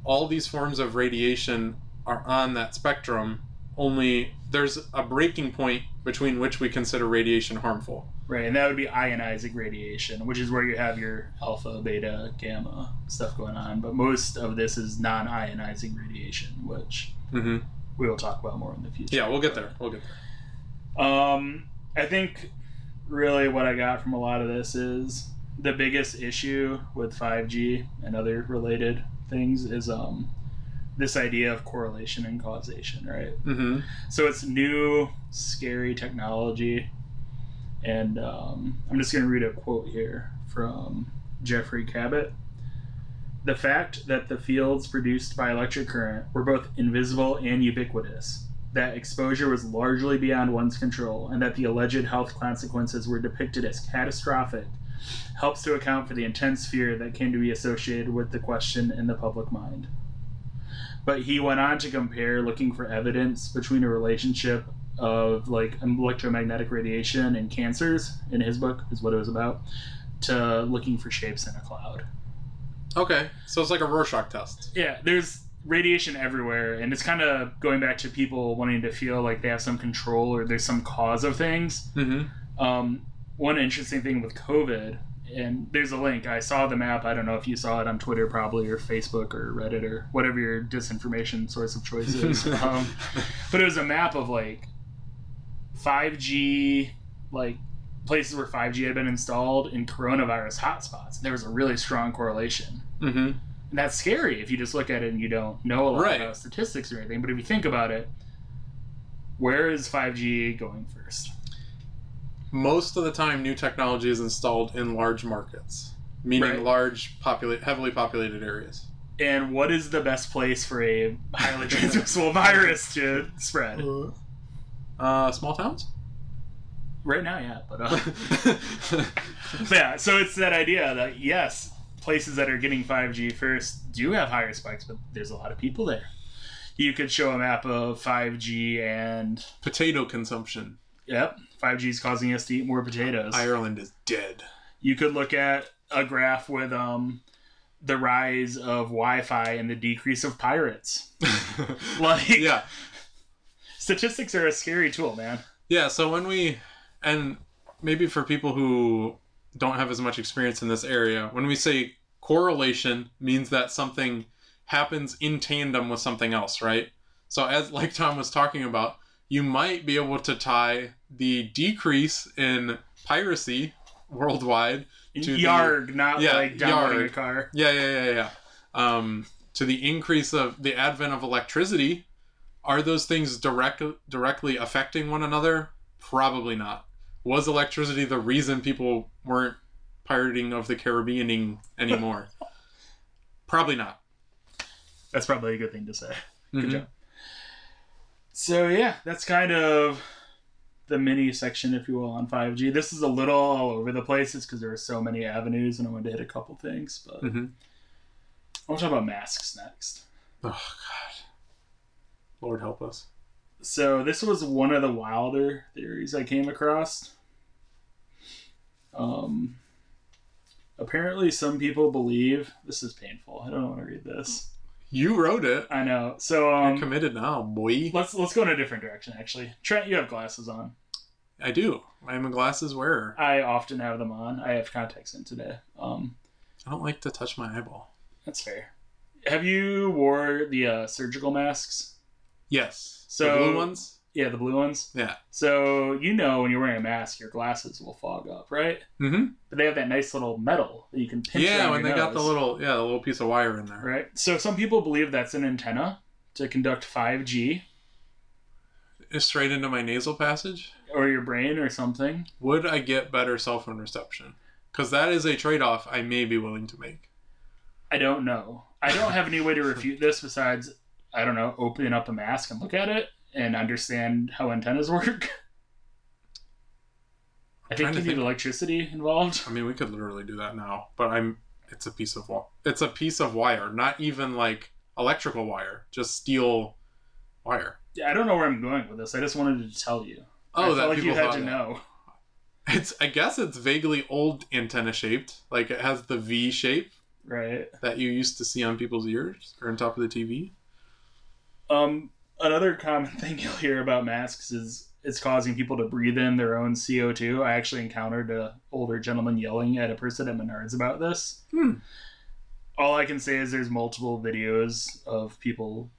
All these forms of radiation are on that spectrum, only there's a breaking point between which we consider radiation harmful. Right, and that would be ionizing radiation, which is where you have your alpha, beta, gamma stuff going on. But most of this is non-ionizing radiation, which Mm-hmm. we will talk about more in the future. Yeah, we'll get there. We'll get there. Um, I think really what I got from a lot of this is the biggest issue with 5G and other related things is um this idea of correlation and causation, right? Mm-hmm. So it's new, scary technology, and um, I'm just going to read a quote here from Jeffrey Cabot. The fact that the fields produced by electric current were both invisible and ubiquitous, that exposure was largely beyond one's control, and that the alleged health consequences were depicted as catastrophic, helps to account for the intense fear that came to be associated with the question in the public mind. But he went on to compare looking for evidence between a relationship of like electromagnetic radiation and cancers in his book is what it was about to looking for shapes in a cloud. Okay, so it's like a Rorschach test. Yeah, there's radiation everywhere and it's kind of going back to people wanting to feel like they have some control or there's some cause of things. Mm-hmm. Um, one interesting thing with COVID, and there's a link. I saw the map. I don't know if you saw it on Twitter, probably, or Facebook, or Reddit, or whatever your disinformation source of choice is. um, but it was a map of like 5G, like places where 5G had been installed in coronavirus hotspots. There was a really strong correlation. Mm-hmm. And that's scary if you just look at it and you don't know a lot Right. about statistics or anything. But if you think about it, where is 5G going first? Most of the time, new technology is installed in large markets, meaning Right. large, populate, heavily populated areas. And what is the best place for a highly transmissible virus to spread? Uh, small towns. Right now, yeah. But, uh, but yeah, so it's that idea that yes, places that are getting 5G first do have higher spikes, but there's a lot of people there. You could show a map of 5G and Potato consumption. Yep, 5G is causing us to eat more potatoes. Ireland is dead. you could look at a graph with um the rise of Wi-Fi and the decrease of pirates. Like yeah, statistics are a scary tool, man. yeah. So when we, and maybe for people who don't have as much experience in this area, when we say correlation means that something happens in tandem with something else, right? So as like Tom was talking about, you might be able to tie the decrease in piracy worldwide To the- Yarg, not yeah, like downloading a car. Yeah, yeah, yeah, yeah. Um, to the increase of the advent of electricity, are those things direct directly affecting one another? Probably not. Was electricity the reason people weren't pirating of the Caribbeaning anymore? Probably not. That's probably a good thing to say. Good Mhm. job. So yeah, that's kind of the mini section, if you will, on 5G. This is a little all over the place. It's because there are so many avenues, and I wanted to hit a couple things. But Mhm. I want to talk about masks next. Oh God, Lord help us. So this was one of the wilder theories I came across. Um, apparently, some people believe this is painful. I don't want to read this. You wrote it. I know. So You're um, committed now, boy. let's let's go in a different direction. Actually, Trent, you have glasses on. I do. I am a glasses wearer. I often have them on. I have contacts in today. Um, I don't like to touch my eyeball. that's fair. Have you wore the uh, surgical masks? Yes. So- the blue ones. Yeah, the blue ones. Yeah. So you know when you're wearing a mask, your glasses will fog up, right? Mm-hmm. But they have that nice little metal that you can pinch. Yeah, when they got the little yeah the little piece of wire in there. right. So some people believe that's an antenna to conduct 5G straight into my nasal passage. or your brain or something. Would I get better cell phone reception? Because that is a trade off I may be willing to make. I don't know. I don't have any way to refute this besides I don't know, open up a mask and look at it and understand how antennas work. I think you need think. electricity involved. I mean, we could literally do that now, but I'm. It's a piece of wire. It's a piece of wire, not even like electrical wire, just steel wire. Yeah, I don't know where I'm going with this. I just wanted to tell you. Oh, I that like people you had to that. know. It's. I guess it's vaguely old antenna shaped. Like it has the V shape Right. that you used to see on people's ears or on top of the TV. Um, another common thing you'll hear about masks is it's causing people to breathe in their own CO2. I actually encountered a older gentleman yelling at a person at Menards about this. Hmm. All I can say is there's multiple videos of people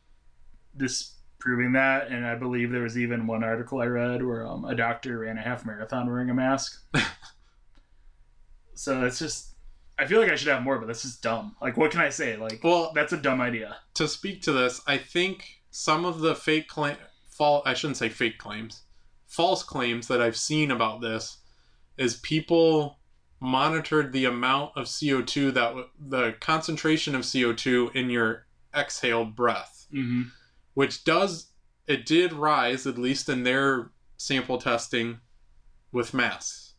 disproving that, and I believe there was even one article I read where um, a doctor ran a half marathon wearing a mask. so it's just, I feel like I should have more, but this is dumb. Like, what can I say? Like, Well, that's a dumb idea. to speak to this, I think some of the fake claim, fall, I shouldn't say fake claims, false claims that I've seen about this is people monitored the amount of CO2 that w- the concentration of CO2 in your exhaled breath, Mm-hmm. which does it did rise at least in their sample testing with masks.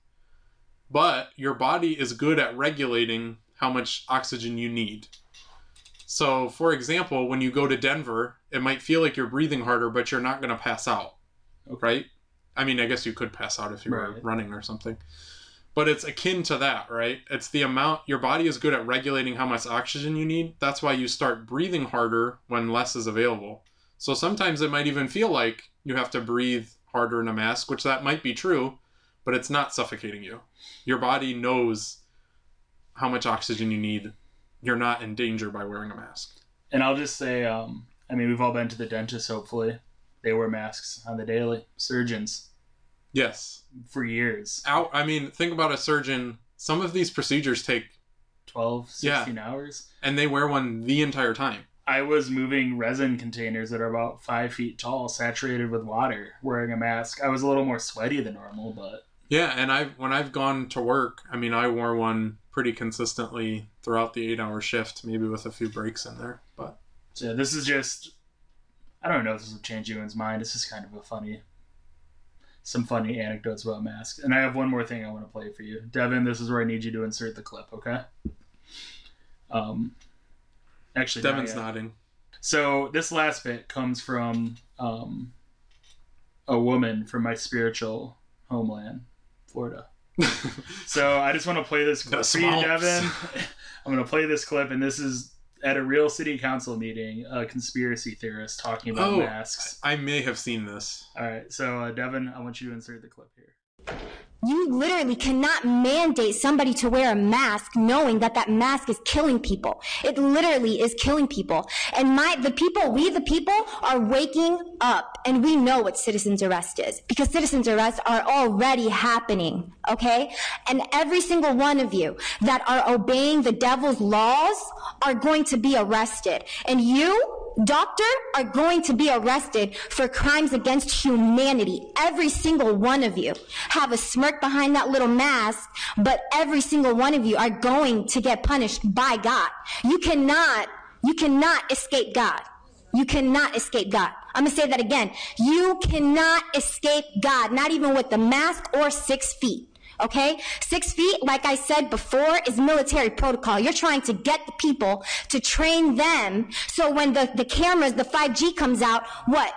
But your body is good at regulating how much oxygen you need. So, for example, when you go to Denver, it might feel like you're breathing harder, but you're not going to pass out. Okay. Right? I mean, I guess you could pass out if you were running or something. But it's akin to that, right? It's the amount your body is good at regulating how much oxygen you need. That's why you start breathing harder when less is available. So sometimes it might even feel like you have to breathe harder in a mask, which that might be true, but it's not suffocating you. Your body knows how much oxygen you need. You're not in danger by wearing a mask. And I'll just say, um, I mean, we've all been to the dentist, hopefully. They wear masks on the daily. Surgeons, Yes. for years. Out I mean, think about a surgeon. Some of these procedures take 12, Yeah. 16 hours. and they wear one the entire time. I was moving resin containers that are about five feet tall, saturated with water, wearing a mask. I was a little more sweaty than normal, but Yeah, and I when I've gone to work, I mean, I wore one pretty consistently throughout the 8-hour shift, maybe with a few breaks in there, but so yeah, this is just. I don't know if this will change anyone's mind. This is kind of a funny. Some funny anecdotes about masks. And I have one more thing I want to play for you. Devin, this is where I need you to insert the clip, okay? Um, actually, Devin's yet. nodding. So this last bit comes from um, a woman from my spiritual homeland, Florida. So I just want to play this clip for you. Devin. I'm going to play this clip, and this is at a real city council meeting. A conspiracy theorist talking about Oh. masks. I may have seen this. All right, so uh, Devin, I want you to insert the clip here. You literally cannot mandate somebody to wear a mask knowing that that mask is killing people. It literally is killing people. And my, the people, we the people are waking up and we know what citizens arrest is because citizens arrests are already happening. Okay. And every single one of you that are obeying the devil's laws are going to be arrested. And you, doctor are going to be arrested for crimes against humanity. Every single one of you have a smirk behind that little mask, but every single one of you are going to get punished by God. You cannot, you cannot escape God. You cannot escape God. I'm gonna say that again. You cannot escape God, not even with the mask or six feet. Okay? Six feet, like I said before, is military protocol. You're trying to get the people to train them so when the, the cameras, the 5G comes out, what?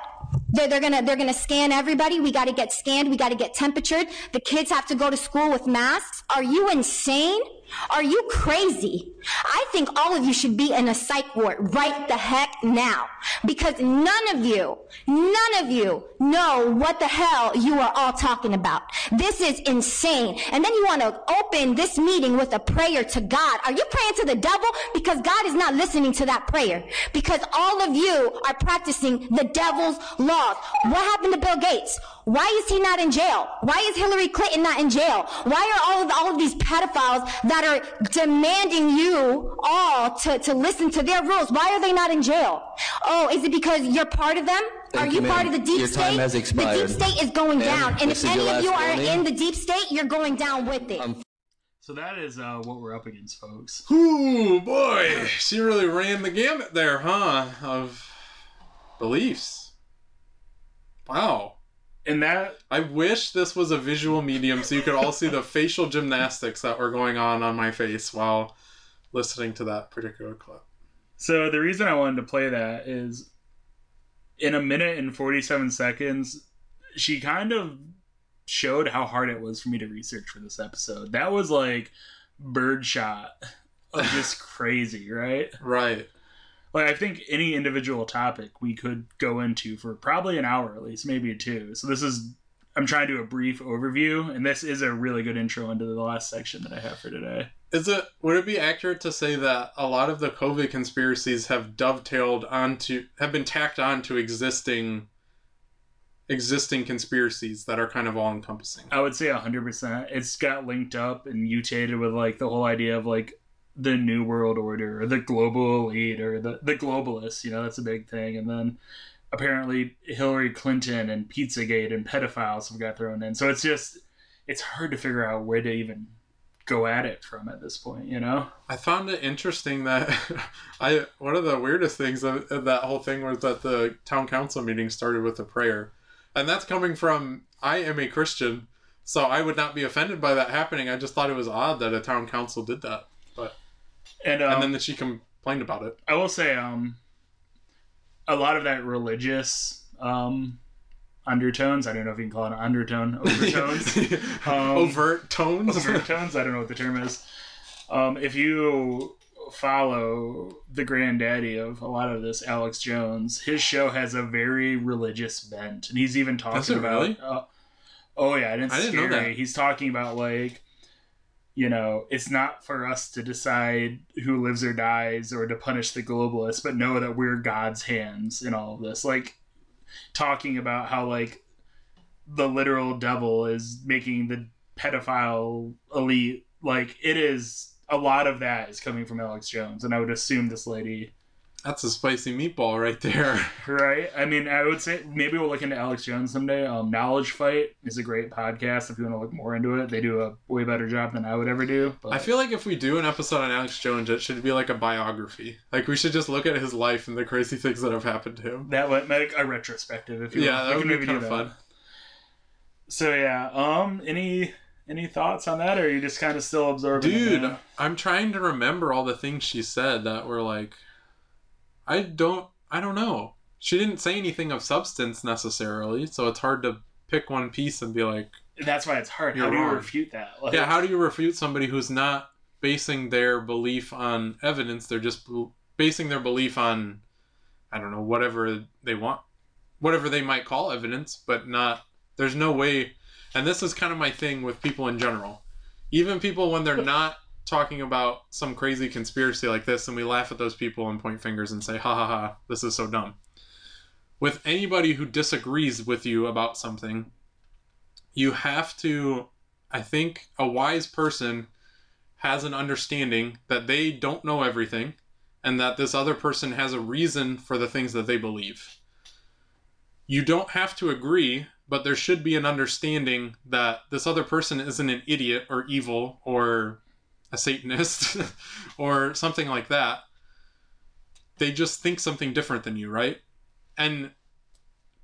They're, they're gonna they're gonna scan everybody. We got to get scanned. We got to get temperatured. The kids have to go to school with masks. Are you insane? Are you crazy? I think all of you should be in a psych ward right the heck now because none of you, none of you know what the hell you are all talking about. This is insane. And then you want to open this meeting with a prayer to God. Are you praying to the devil? Because God is not listening to that prayer. Because all of you are practicing the devil's laws. What happened to Bill Gates? Why is he not in jail? Why is Hillary Clinton not in jail? Why are all of, all of these pedophiles that are demanding you all to, to listen to their rules? Why are they not in jail? Oh, is it because you're part of them? Thank are you, you part of the deep Your state? time has expired. The deep state is going Ma'am, down. And if any of you are warning. in the deep state, you're going down with it. Um, So that is uh, what we're up against, folks. Ooh, boy. She really ran the gamut there, huh? Of beliefs. Wow. And that I wish this was a visual medium so you could all see the facial gymnastics that were going on on my face while listening to that particular clip. So the reason I wanted to play that is in a minute and 47 seconds, she kind of showed how hard it was for me to research for this episode. That was like birdshot of just crazy, right? Right. Like I think any individual topic we could go into for probably an hour at least, maybe two. So this is I'm trying to do a brief overview, and this is a really good intro into the last section that I have for today. Is it would it be accurate to say that a lot of the COVID conspiracies have dovetailed onto have been tacked on to existing existing conspiracies that are kind of all encompassing? I would say 100%. It's got linked up and mutated with like the whole idea of like the new world order or the global elite or the the globalists, you know, that's a big thing. And then apparently Hillary Clinton and Pizzagate and pedophiles have got thrown in. So it's just it's hard to figure out where to even go at it from at this point, you know? I found it interesting that I one of the weirdest things of, of that whole thing was that the town council meeting started with a prayer, and that's coming from I am a Christian, so I would not be offended by that happening. I just thought it was odd that a town council did that, And, um, and then that she complained about it. I will say, um, a lot of that religious um, undertones. I don't know if you can call it an undertone, overtones, Um, overt tones. overtones. I don't know what the term is. Um, if you follow the granddaddy of a lot of this, Alex Jones, his show has a very religious bent, and he's even talking about. really? Uh, oh yeah, I didn't know that. He's talking about like you know, it's not for us to decide who lives or dies or to punish the globalists, but know that we're God's hands in all of this. Like talking about how like the literal devil is making the pedophile elite like it is a lot of that is coming from Alex Jones and I would assume this lady That's a spicy meatball right there. right I mean I would say maybe we'll look into Alex Jones someday um Knowledge Fight is a great podcast if you want to look more into it they do a way better job than I would ever do but I feel like if we do an episode on Alex Jones, it should be like a biography. Like we should just look at his life and the crazy things that have happened to him. that would make a retrospective if you Yeah, want. that would be kind of fun. so yeah um any any thoughts on that or are you just kind of still absorbing Dude? I'm trying to remember all the things she said that were like I don't I don't know. She didn't say anything of substance necessarily, so it's hard to pick one piece and be like, And that's why it's hard. How do you wrong. refute that? Like, yeah, how do you refute somebody who's not basing their belief on evidence? They're just basing their belief on I don't know, whatever they want, whatever they might call evidence, but not there's no way and this is kind of my thing with people in general. Even people when they're not talking about some crazy conspiracy like this and we laugh at those people and point fingers and say ha ha ha this is so dumb. With anybody who disagrees with you about something, you have to I think a wise person has an understanding that they don't know everything and that this other person has a reason for the things that they believe. You don't have to agree, but there should be an understanding that this other person isn't an idiot or evil or a Satanist or something like that. They just think something different than you, right? And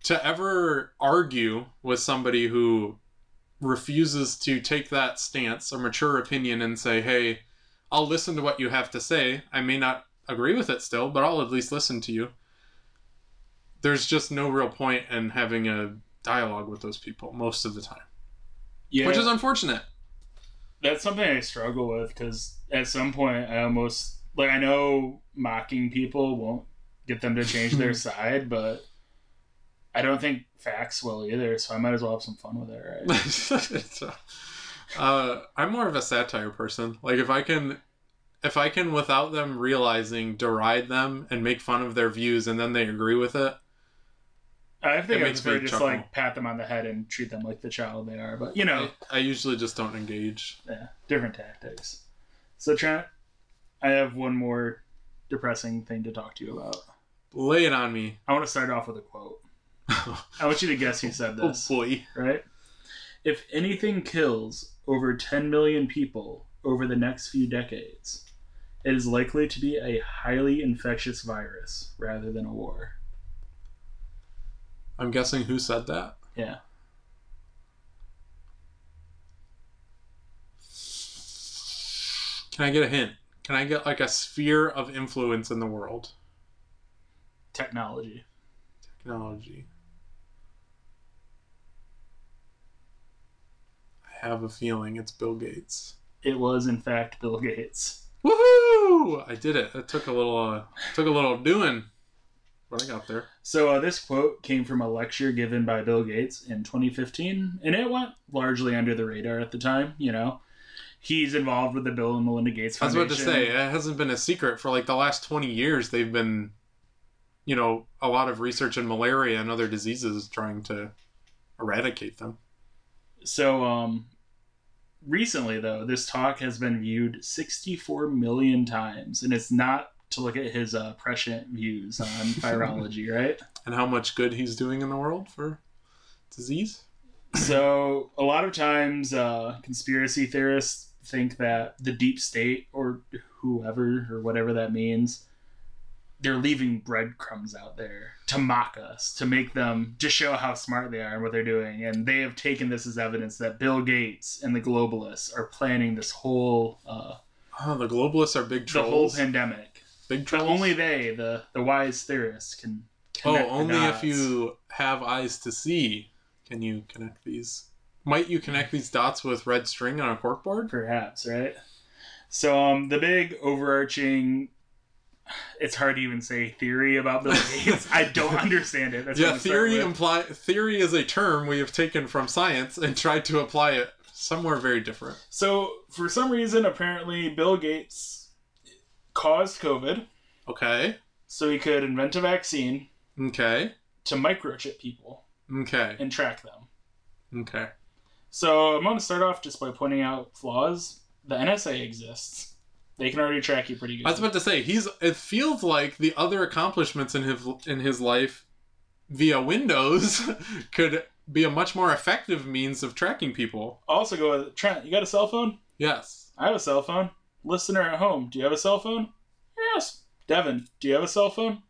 to ever argue with somebody who refuses to take that stance or mature opinion and say, hey, I'll listen to what you have to say. I may not agree with it still, but I'll at least listen to you. There's just no real point in having a dialogue with those people most of the time, yeah, which is unfortunate. That's something I struggle with because at some point I almost like I know mocking people won't get them to change their side, but I don't think facts will either. So I might as well have some fun with it, right? Uh, I'm more of a satire person. Like if I can, if I can, without them realizing, deride them and make fun of their views, and then they agree with it. I think I makes prefer just chuckle. like pat them on the head and treat them like the child they are. But you know, I, I usually just don't engage. yeah, different tactics. So Trent, I have one more depressing thing to talk to you about. Lay it on me. I want to start off with a quote. I want you to guess who said oh, this. oh boy. right? If anything kills over 10 million people over the next few decades, it is likely to be a highly infectious virus rather than a war. I'm guessing who said that. Yeah. Can I get a hint? Can I get like a sphere of influence in the world? Technology. Technology. I have a feeling it's Bill Gates. It was, in fact, Bill Gates. Woohoo! I did it. It took a little uh, took a little doing, but I got there. So uh, this quote came from a lecture given by Bill Gates in 2015, and it went largely under the radar at the time. You know, he's involved with the Bill and Melinda Gates I was Foundation. about to say it hasn't been a secret for like the last twenty years. They've been, you know, a lot of research in malaria and other diseases trying to eradicate them. So, um, recently though, this talk has been viewed 64 million times, and it's not to look at his uh, prescient views on virology, right? And how much good he's doing in the world for disease. so a lot of times uh, conspiracy theorists think that the deep state or whoever or whatever that means they're leaving breadcrumbs out there to mock us to make them to show how smart they are and what they're doing and they have taken this as evidence that bill gates and the globalists are planning this whole uh, Oh, the globalists are big trolls. the whole pandemic big trolls. only they the the wise theorists can oh, only if you have eyes to see can you connect these. Might you connect these dots with red string on a corkboard? perhaps right so um the big overarching it's hard to even say theory about bill gates i don't understand it That's what yeah, theory imply theory is a term we have taken from science and tried to apply it somewhere very different. so for some reason apparently bill gates caused covid Okay. so he could invent a vaccine Okay. to microchip people Okay. and track them Okay. so i'm going to start off just by pointing out flaws the nsa exists they can already track you pretty good I was about to say he's. It feels like the other accomplishments in his in his life via Windows could be a much more effective means of tracking people. also go with trent you got a cell phone Yes. I have a cell phone. Listener at home, do you have a cell phone? Yes. Devin, do you have a cell phone?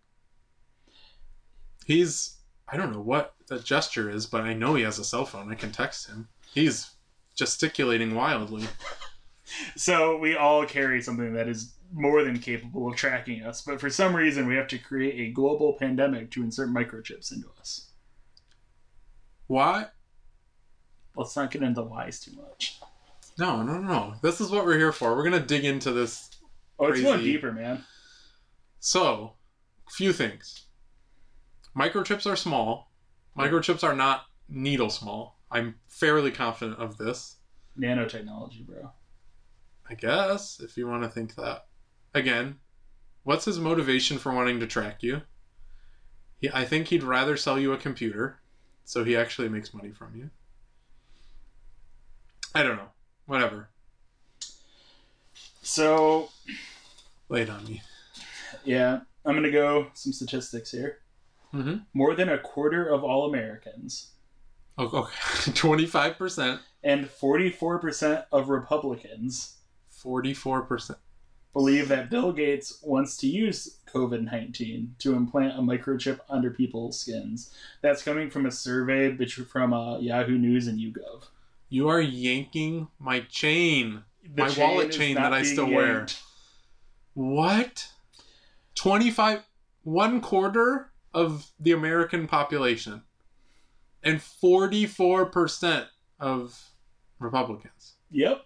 He's. I don't know what the gesture is, but I know he has a cell phone. I can text him. He's gesticulating wildly. So we all carry something that is more than capable of tracking us, but for some reason we have to create a global pandemic to insert microchips into us. Why? Let's not get into whys too much. No, no, no. This is what we're here for. We're gonna dig into this. Oh, it's going deeper, man. So, few things. Microchips are small. Microchips are not needle small. I'm fairly confident of this. Nanotechnology, bro. I guess, if you want to think that. Again, what's his motivation for wanting to track you? He, I think he'd rather sell you a computer, so he actually makes money from you. I don't know. Whatever. So, Lay it on me. yeah, I'm going to go some statistics here. Mm-hmm. More than a quarter of all Americans Oh, okay. 25%. and 44% of Republicans 44%. believe that Bill Gates wants to use COVID 19 to implant a microchip under people's skins. That's coming from a survey from uh, Yahoo News and YouGov. You are yanking my chain. The My wallet chain that I still wear. What? 25 one quarter of the American population and 44% of Republicans. Yep.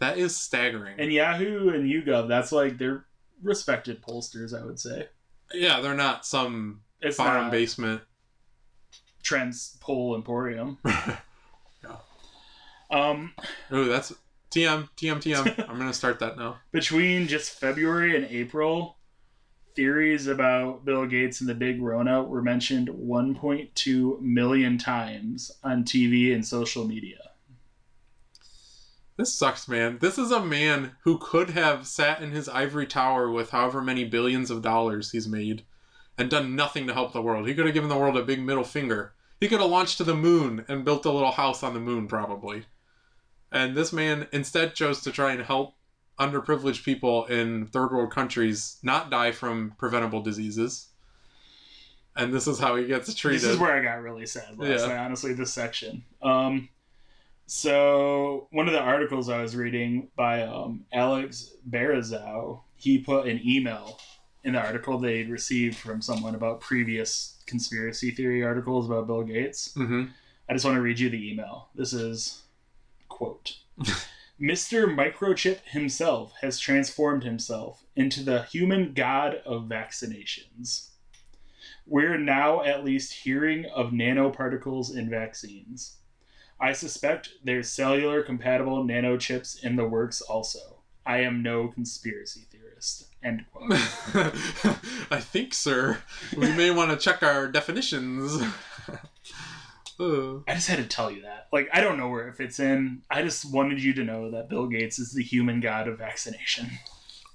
That is staggering. And Yahoo and YouGov, that's like they're respected pollsters, I would say. yeah, they're not some It's bottom basement. Trent's Poll Emporium. Um, Oh, that's TM, TM, TM. I'm going to start that now. between just February and April, theories about Bill Gates and the Big Rona were mentioned 1.2 million times on TV and social media. This sucks, man. This is a man who could have sat in his ivory tower with however many billions of dollars he's made and done nothing to help the world. He could have given the world a big middle finger. He could have launched to the moon and built a little house on the moon, probably. And this man instead chose to try and help underprivileged people in third world countries not die from preventable diseases. And this is how he gets treated. This is where I got really sad last Yeah. night, honestly, this section. Um, so, one of the articles I was reading by um, Alex Barazow, he put an email in the article he'd received from someone about previous conspiracy theory articles about Bill Gates. hmm I just want to read you the email. This is quote. Mr. Microchip himself has transformed himself into the human god of vaccinations. We're now at least hearing of nanoparticles in vaccines. I suspect there's cellular compatible nanochips in the works also. I am no conspiracy theorist. End quote. I think, sir, we may want to check our definitions. Uh, I just had to tell you that. Like, I don't know where it fits in. I just wanted you to know that Bill Gates is the human god of vaccination.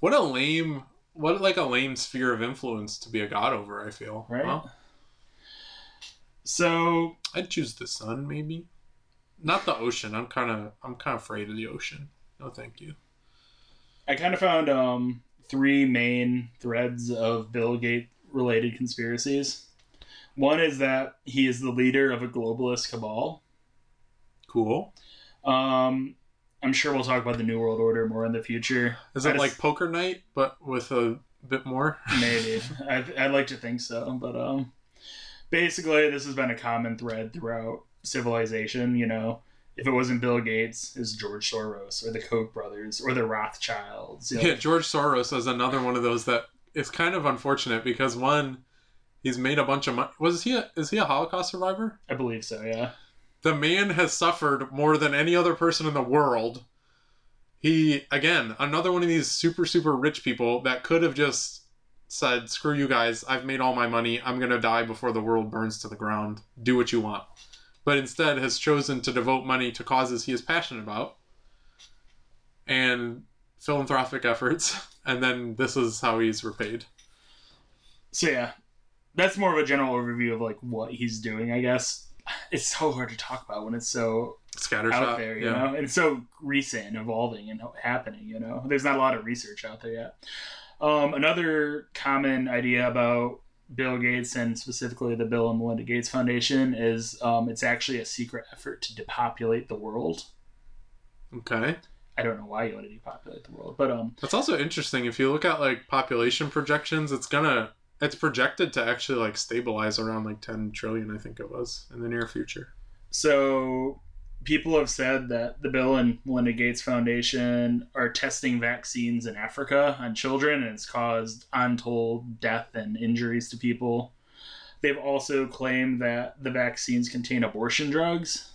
what a lame, what like a lame sphere of influence to be a god over. I feel Right? Well, So, I'd choose the sun, maybe. Not the ocean. I'm kind of, I'm kind of afraid of the ocean. No, thank you. I kind of found um, three main threads of Bill Gates related conspiracies. One is that he is the leader of a globalist cabal. Cool. Um, I'm sure we'll talk about the New World Order more in the future. Is it just- like poker night, but with a bit more? Maybe. I'd, I'd like to think so. But um, basically, this has been a common thread throughout civilization. You know, if it wasn't Bill Gates, it's George Soros or the Koch brothers or the Rothschilds. you know. Yeah, George Soros is another one of those that is kind of unfortunate because one, he's made a bunch of money. Was he? A, is he a Holocaust survivor? I believe so, yeah. The man has suffered more than any other person in the world. He again, another one of these super super rich people that could have just said, "Screw you guys! I've made all my money. I'm gonna die before the world burns to the ground. Do what you want." But instead, has chosen to devote money to causes he is passionate about and philanthropic efforts. And then this is how he's repaid. So yeah, that's more of a general overview of like what he's doing. I guess it's so hard to talk about when it's so Scattershot. out there, you yeah. know, and it's so recent and evolving and happening. You know, there's not a lot of research out there yet. Um, another common idea about Bill Gates and specifically the Bill and Melinda Gates Foundation is um, it's actually a secret effort to depopulate the world. Okay. I don't know why you want to depopulate the world, but um, That's also interesting. If you look at like population projections, it's gonna it's projected to actually like stabilize around like 10 trillion, I think it was, in the near future. So people have said that the Bill and Melinda Gates Foundation are testing vaccines in Africa on children and it's caused untold death and injuries to people. They've also claimed that the vaccines contain abortion drugs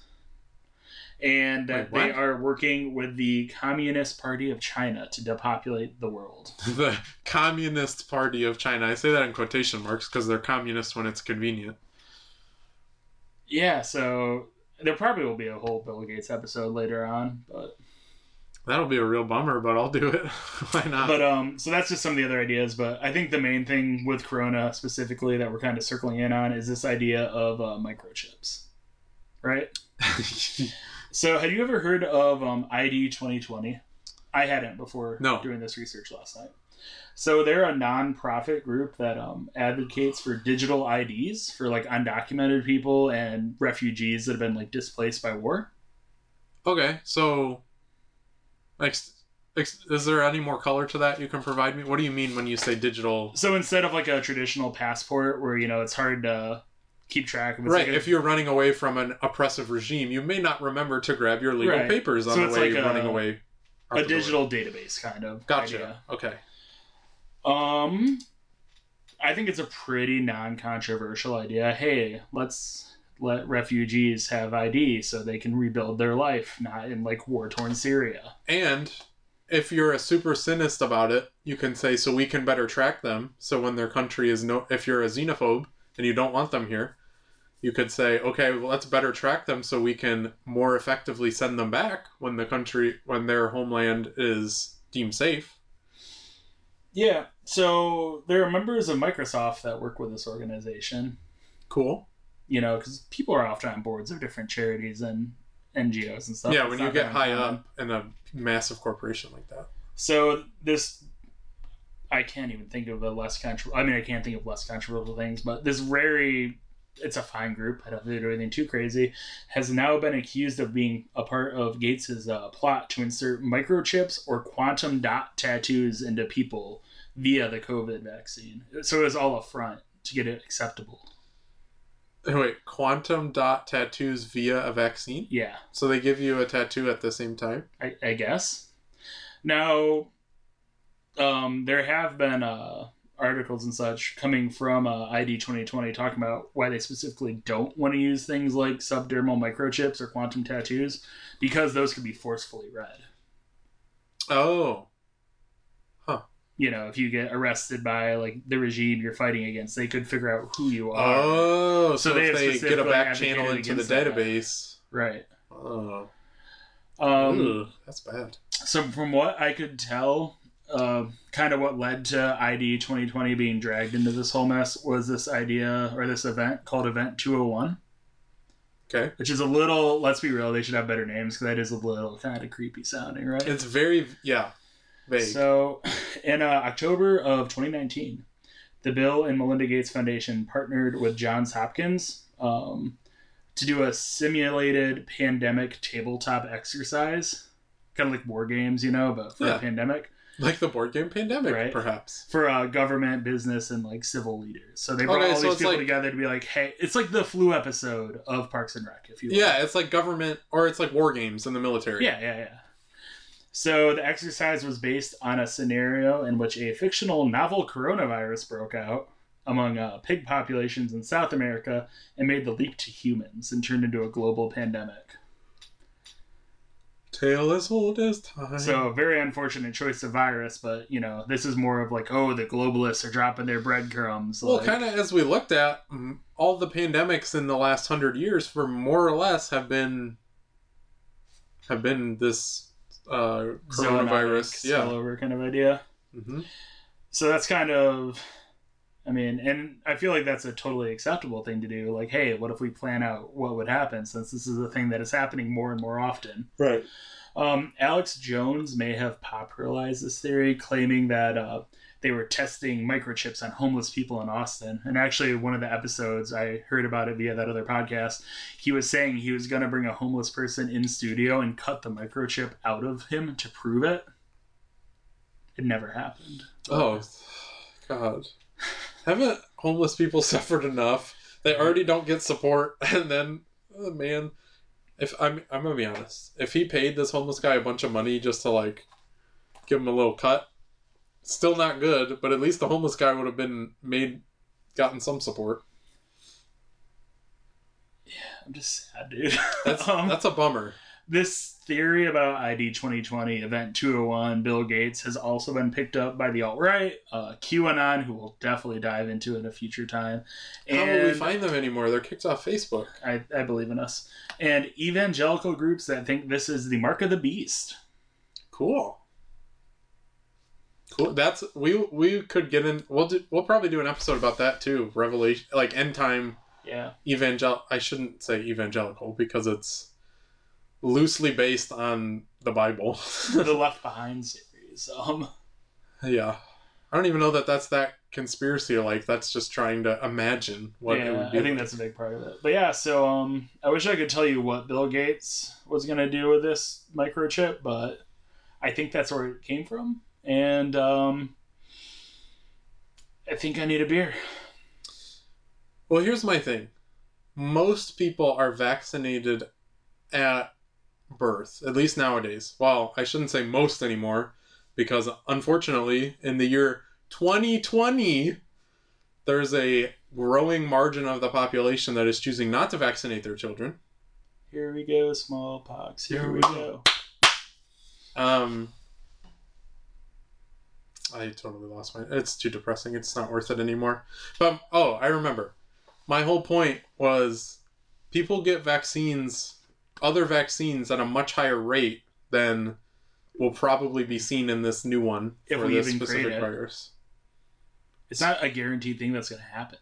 and that Wait, they are working with the Communist Party of China to depopulate the world. the Communist Party of China. I say that in quotation marks because they're communist when it's convenient. Yeah, so there probably will be a whole Bill Gates episode later on, but That'll be a real bummer, but I'll do it. Why not? But um, so that's just some of the other ideas. But I think the main thing with Corona specifically that we're kind of circling in on is this idea of uh, microchips, right? So have you ever heard of um, ID 2020? I hadn't before No. doing this research last night. So they're a non-profit group that um, advocates for digital IDs for like undocumented people and refugees that have been like displaced by war. okay, so ex- is there any more color to that you can provide me? What do you mean when you say digital? So instead of like a traditional passport where you know it's hard to keep track of, it's Right, like a- if you're running away from an oppressive regime, you may not remember to grab your legal Right. papers on So the way like you're a- running away. a digital database kind of Gotcha. idea. Okay. Um, I think it's a pretty non-controversial idea. Hey, let's let refugees have ID so they can rebuild their life, not in like war-torn Syria. And if you're a super cynist about it, you can say so we can better track them. So when their country is no, if you're a xenophobe and you don't want them here, you could say, okay, well, let's better track them so we can more effectively send them back when the country, when their homeland is deemed safe. Yeah. So there are members of Microsoft that work with this organization. Cool. You know, because people are often on boards of different charities and NGOs and stuff. yeah, when you get high up in a massive corporation like that. So this, I can't even think of a less controversial. I mean, I can't think of less controversial things, but this very, it's a fine group. I don't think they do anything too crazy. Has now been accused of being a part of Gates's uh, plot to insert microchips or quantum dot tattoos into people via the COVID vaccine. So it was all a front to get it acceptable. Wait, quantum dot tattoos via a vaccine? Yeah, So they give you a tattoo at the same time? I, I guess. Now, um, there have been uh, articles and such coming from uh, ID 2020 talking about why they specifically don't want to use things like subdermal microchips or quantum tattoos because those could be forcefully read. Oh. Huh. You know, if you get arrested by like the regime you're fighting against, they could figure out who you are. Oh, so, So they if they get a back channel into the against that. database. Right. Oh. Um, Ugh, that's bad. So from what I could tell, uh, kind of what led to ID 2020 being dragged into this whole mess was this idea or this event called Event 201, Okay. which is a little. Let's be real, they should have better names because that is a little kind of creepy sounding, right? It's very, yeah, vague. So, in uh, October of 2019, the Bill and Melinda Gates Foundation partnered with Johns Hopkins um, to do a simulated pandemic tabletop exercise, kind of like war games, you know, but for Yeah. a pandemic like the board game Pandemic, Right. perhaps. for uh, government, business, and like civil leaders. So they brought Okay, all so these people like- together to be like, hey, it's like the flu episode of Parks and Rec, if you will. Yeah, it's like government, or it's like war games in the military. Yeah, yeah, yeah. So the exercise was based on a scenario in which a fictional novel coronavirus broke out among uh, pig populations in South America and made the leap to humans and turned into a global pandemic. Tale as old as time. So very unfortunate choice of virus, but you know this is more of like, oh, the globalists are dropping their breadcrumbs. well, like- kind of as we looked at, mm, all the pandemics in the last hundred years, for more or less, have been have been this uh, coronavirus. Yeah. spillover kind of idea. hmm So that's kind of, I mean, and I feel like that's a totally acceptable thing to do. Like, hey, what if we plan out what would happen since this is a thing that is happening more and more often? Right. Um, Alex Jones may have popularized this theory, claiming that uh, they were testing microchips on homeless people in Austin. And actually, one of the episodes I heard about it via that other podcast, he was saying he was going to bring a homeless person in studio and cut the microchip out of him to prove it. It never happened. Oh, God. Haven't homeless people suffered enough? They already don't get support, and then, oh, man, if I'm, I'm gonna be honest, if he paid this homeless guy a bunch of money just to like give him a little cut, still not good. But at least the homeless guy would have been made, gotten some support. Yeah, I'm just sad, dude. That's Um, that's a bummer. This theory about ID 2020 Event 201, Bill Gates, has also been picked up by the alt right, uh, QAnon, who we'll definitely dive into in a future time. How will we find them anymore? They're kicked off Facebook. I, I believe in us. And evangelical groups that think this is the mark of the beast. Cool. Cool. That's we we could get in. We'll do. We'll probably do an episode about that too. Revelation, like end time Yeah. evangel. I shouldn't say evangelical because it's loosely based on the Bible. the Left Behind series. Um, yeah, I don't even know that that's that conspiracy. Like that's just trying to imagine what it would be. I think that's a big part of it. But yeah, so um, I wish I could tell you what Bill Gates was going to do with this microchip, but I think that's where it came from. And um, I think I need a beer. Well, here's my thing. Most people are vaccinated at birth, at least nowadays. Well, I shouldn't say most anymore, because unfortunately, in the year 2020, there's a growing margin of the population that is choosing not to vaccinate their children. Here we go, smallpox. Here, Here we we go. Um, I totally lost my. It's too depressing. It's not worth it anymore. But oh, I remember. My whole point was people get vaccines, other vaccines, at a much higher rate than will probably be seen in this new one If for this specific it. virus. It's not a guaranteed thing that's going to happen.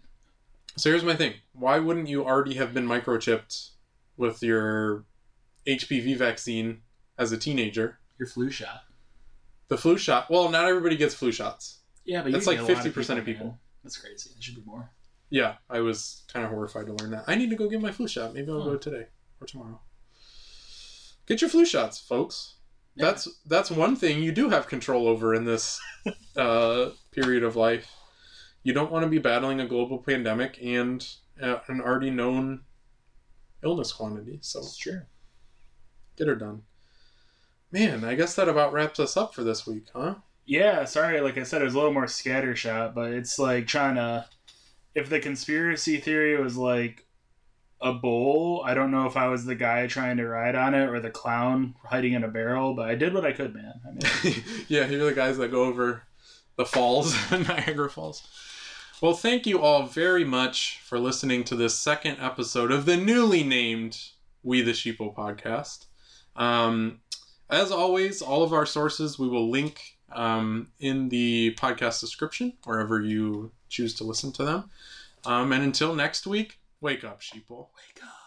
So here's my thing: Why wouldn't you already have been microchipped with your HPV vaccine as a teenager? Your flu shot. The flu shot. Well, not everybody gets flu shots. Yeah, but That's you like lot 50% of people. man. That's crazy. There should be more. Yeah, I was kind of horrified to learn that. I need to go get my flu shot. Maybe I'll Huh. go today or tomorrow. Get your flu shots, folks. Yeah. That's that's one thing you do have control over in this uh, period of life. You don't want to be battling a global pandemic and uh, an already known illness quantity. So That's true. get her done. Man, I guess that about wraps us up for this week, huh? Yeah, sorry, like I said, it was a little more scattershot, but it's like trying to. If the conspiracy theory was like a bowl. I don't know if I was the guy trying to ride on it or the clown hiding in a barrel, but I did what I could, man. I mean, yeah, you're the guys that go over the falls, Niagara Falls. Well, thank you all very much for listening to this second episode of the newly named We the Sheeple podcast. Um, as always, all of our sources we will link um, in the podcast description wherever you choose to listen to them. Um, and until next week, wake up, sheeple. wake up.